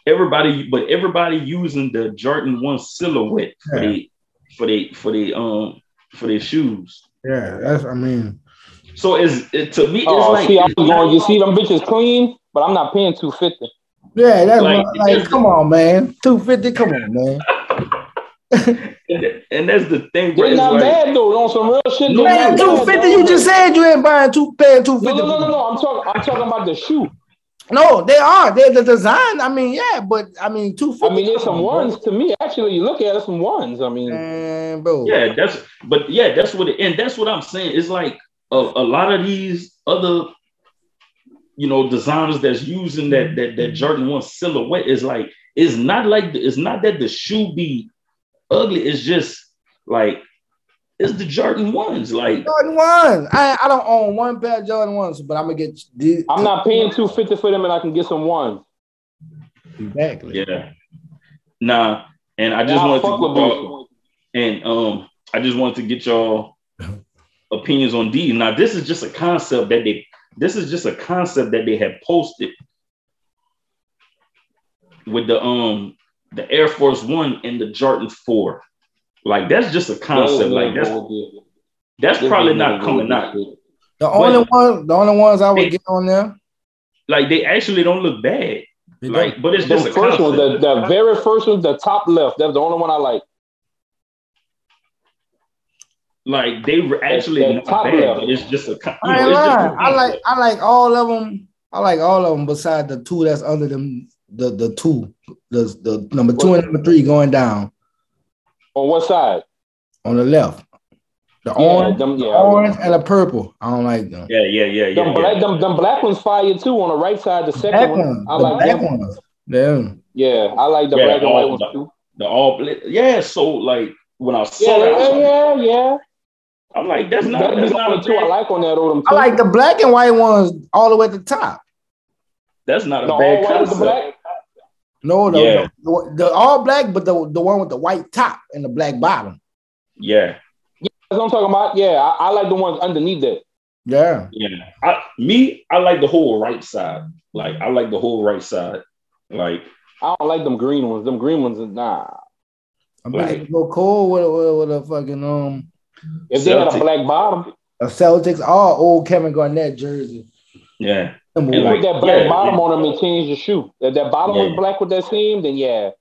Everybody, but everybody using the Jordan One silhouette for Yeah. the for the for the um for their shoes. Yeah, that's I mean, So it's it, to me, it's Oh, like see, I'm going. You see them bitches clean, but I'm not paying two fifty. yeah, that's Like, like, like come on, man. 250, come on, man. *laughs* and, and that's the thing, bro. They're It's not like, bad though. On some real shit. No, they're Man, not no, bad, 250, you just said you ain't buying two paying No, 250. no, no, no, no. I'm talking. I'm talking about the shoe. No, they are. They're the design. I mean, yeah, but I mean, 250. I mean, there's some on, ones to me. Actually, you look at it, some ones. I mean, bro. Man, bro. yeah, that's but yeah, that's what it, and that's what I'm saying. It's like a, a lot of these other, you know, designers that's using that that that Jordan One silhouette is like it's not like it's not that the shoe be ugly. It's just like it's the Jordan ones. Like Jordan ones. I I don't own one pair of Jordan ones, but I'm gonna get these. I'm not paying two fifty for them, and I can get some ones. exactly. yeah, nah. And I just Nah, wanted to with get y'all, and um, I just wanted to get y'all *laughs* opinions on these. Now, this is just a concept that they. This is just a concept that they have posted with the um the Air Force One and the Jordan Four. Like that's just a concept. Like that's that's probably not coming out. The only one, the only ones I would They- get on there. Like they actually don't look bad. Like, but it's The just a first one, the, the very first one, the top left. That's the only one I like. Like they were actually that not top bad. level. but It's just a. You know, it's just a lying. I like concept. I like all of them. I like all of them beside the two that's under them. The the two, the the number two and number three going down On what side? on the left. The Yeah, orange, them, the yeah. orange and the purple. I don't like them. Yeah, yeah, yeah, yeah. Them yeah. black, them, them black ones fire too on the right side. The second Black one, ones, I the like black them. ones. Yeah. Yeah, I like the Yeah, black and white ones the- too. The all black. Yeah, so like when I Yeah, saw that, yeah, like- yeah, yeah. I'm like, that's not That'd that's the not only a two I like on that. Them I like the black and white ones all the way at the top. that's not a the bad white the concept. Black. No, the, Yeah. the, the all black, but the, the one with the white top and the black bottom. Yeah, That's what I'm talking about. Yeah, I, I like the ones underneath that. Yeah. yeah. I, me, I like the whole right side. Like I like the whole right side. Like I don't like them green ones. Them green ones, nah. I'm Like- ready to go cold with, with, with a fucking um If they had a black bottom, a Celtics all old Kevin Garnett jersey. yeah, Number And put that black yeah, bottom yeah. on them and change the shoe. If that bottom Yeah. was black with that seam, then yeah.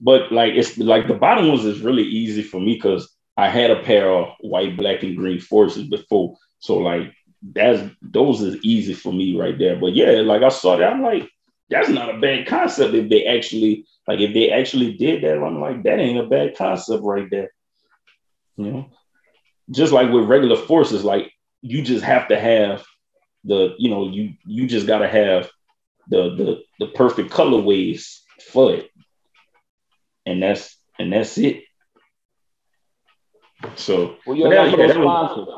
but like it's like the bottom ones is really easy for me because I had a pair of white, black, and green forces before. So like that's those is easy for me right there. But yeah, like I saw that, I'm like, that's not a bad concept if they actually like if they actually did that. I'm like, that ain't a bad concept right there. You know, just like with regular forces, like you just have to have the, you know, you you just gotta have the the the perfect colorways for it. And that's and that's it. So Well, but you're that- yeah, that was- sponsors.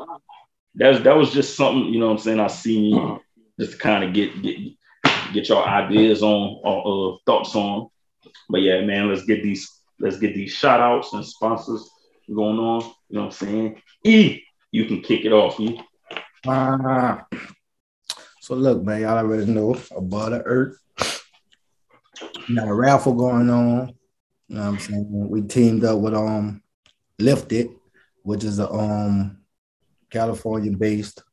that's that was just something, you know what I'm saying? I see me just kind of get get get your ideas on or uh, thoughts on. But yeah, man, let's get these let's get these shout outs and sponsors going on. You know what I'm saying? E, you can kick it off, E. Ah. So look, man, y'all already know about the earth. Got a raffle going on. You know what I'm saying? We teamed up with um Lift It, which is a um California-based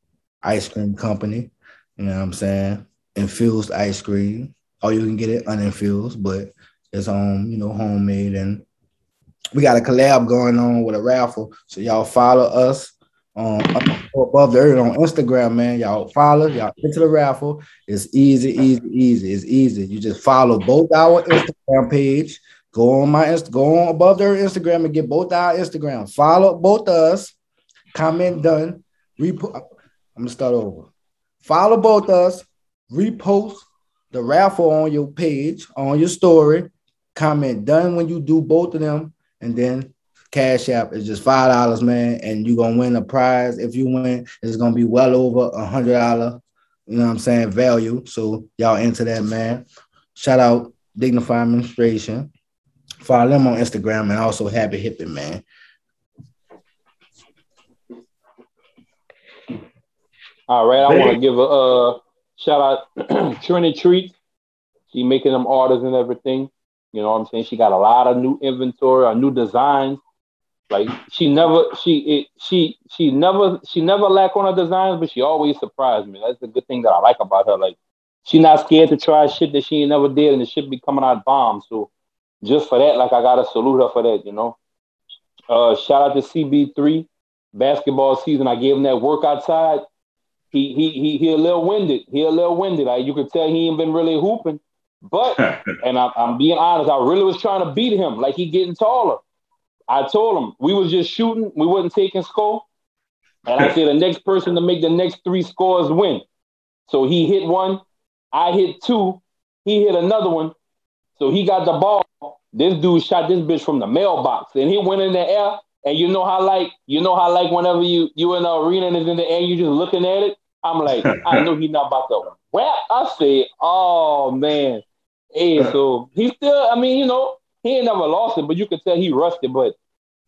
ice cream company. You know what I'm saying? Infused ice cream. Or you can get it uninfused, but it's um, you know, homemade and we got a collab going on with a raffle. So y'all follow us on above the earth on Instagram, man. Y'all follow, y'all into the raffle. It's easy, easy, easy. It's easy. You just follow both our Instagram page. Go on my Inst- go on above their Instagram and get both our Instagram. Follow both us. Comment done. Repo- I'm gonna start over. Follow both us. Repost the raffle on your page, on your story. Comment done when you do both of them, and then Cash App is just five dollars, man, and you're gonna win a prize. If you win, it's gonna be well over a hundred dollar, you know what I'm saying, value. So y'all into that, man. Shout out Dignified Menstruation. Follow them on Instagram and also Happy Hippie, man. All right, I want to give a uh, shout out *clears throat* Trini Treat. She making them orders and everything. You know what I'm saying? She got a lot of new inventory, or new designs. Like she never, she it, she she never she never lack on her designs, but she always surprised me. That's the good thing that I like about her. Like she not scared to try shit that she never did, and the shit be coming out bomb. So just for that, like I gotta salute her for that. You know. Uh, shout out to CB3 basketball season. I gave him that work outside. He he he he a little winded. He a little winded. Like you could tell he ain't been really hooping. But *laughs* and I, I'm being honest, I really was trying to beat him. Like he getting taller. I told him we was just shooting. We wasn't taking score. And I said the next person to make the next three scores win. So he hit one. I hit two. He hit another one. So he got the ball. This dude shot this bitch from the mailbox, and he went in the air. And you know how like you know how like whenever you you in the arena and it's in the air, you just looking at it. I'm like, *laughs* I know he's not about to whap. I said, oh man. Hey, so he still, I mean, you know, he ain't never lost it, but you could tell he rusted. But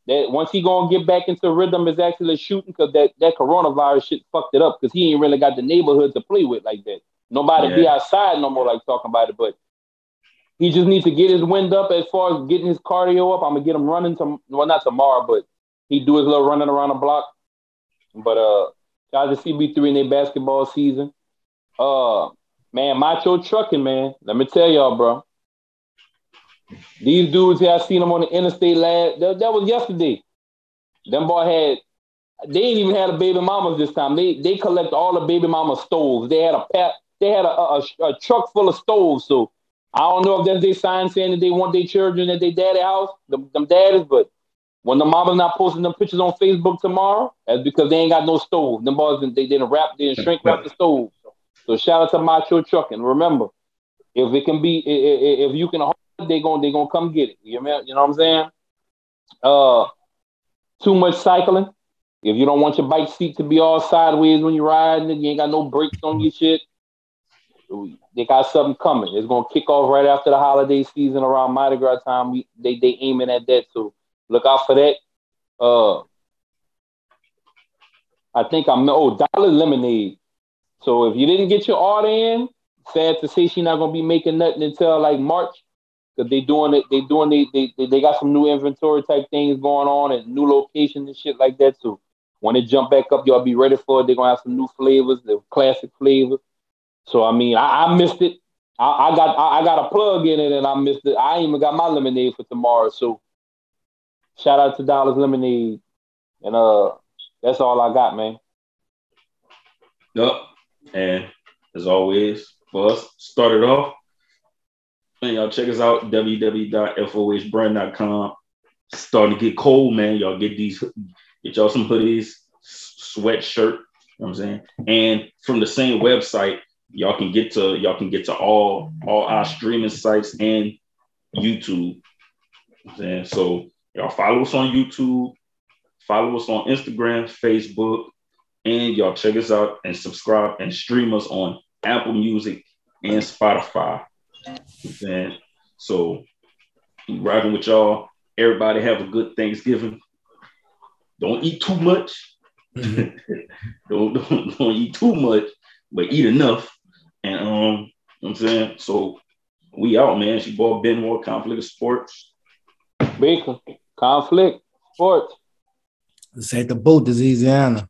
that once he gonna get back into rhythm is actually shooting because that, that coronavirus shit fucked it up because he ain't really got the neighborhood to play with like that. Nobody yeah. be outside no more like talking about it, but he just needs to get his wind up as far as getting his cardio up. I'm gonna get him running to well not tomorrow, but he do his little running around the block. But uh shout out to CB3 in their basketball season. Uh man, Macho trucking, man. Let me tell y'all, bro. These dudes here, I seen them on the interstate last. That, that was yesterday. Them boy had they ain't even had a baby mamas this time. They they collect all the baby mama stoves. They had a pat, they had a, a, a, truck full of stoves. So I don't know if that's their sign saying that they want their children at their daddy house, them, them daddies, but when the mama's not posting them pictures on Facebook tomorrow, that's because they ain't got no stove. Them boys they didn't wrap, they didn't shrink wrap the stove. So shout out to Macho Trucking. Remember, if it can be, if you can they gonna they gonna come get it. You know, you know what I'm saying? Uh, too much cycling. If you don't want your bike seat to be all sideways when you're riding, you ain't got no brakes on your shit. They got something coming. It's gonna kick off right after the holiday season around Mardi Gras time. We they they aiming at that, so look out for that. Uh, I think I'm oh Dolly's Lemonade. So if you didn't get your order in, sad to say she's not gonna be making nothing until like March because they doing it. They doing they, they they got some new inventory type things going on and new locations and shit like that too. When it jump back up, y'all be ready for it. They're gonna have some new flavors, the classic flavors. So I mean, I, I missed it. I, I got I, I, got a plug in it and I missed it. I even got my lemonade for tomorrow. So shout out to Dolly's Lemonade. And uh that's all I got, man. Yep. And as always, for us, started off Man, y'all check us out, www.fohbrand.com. Starting to get cold, man. Y'all get these, get y'all some hoodies, sweatshirt, you know what I'm saying? And from the same website, y'all can get to y'all can get to all all our streaming sites and YouTube. Saying so y'all follow us on YouTube, follow us on Instagram, Facebook, and y'all check us out and subscribe and stream us on Apple Music and Spotify. And so riding with y'all. Everybody have a good Thanksgiving. Don't eat too much. *laughs* don't, don't, don't eat too much, but eat enough. And um, you know I'm saying? So we out, man. She bought Ben Moore, Conflict of Sports. Baker, Conflict, Sports. This ain't the boat, this Louisiana.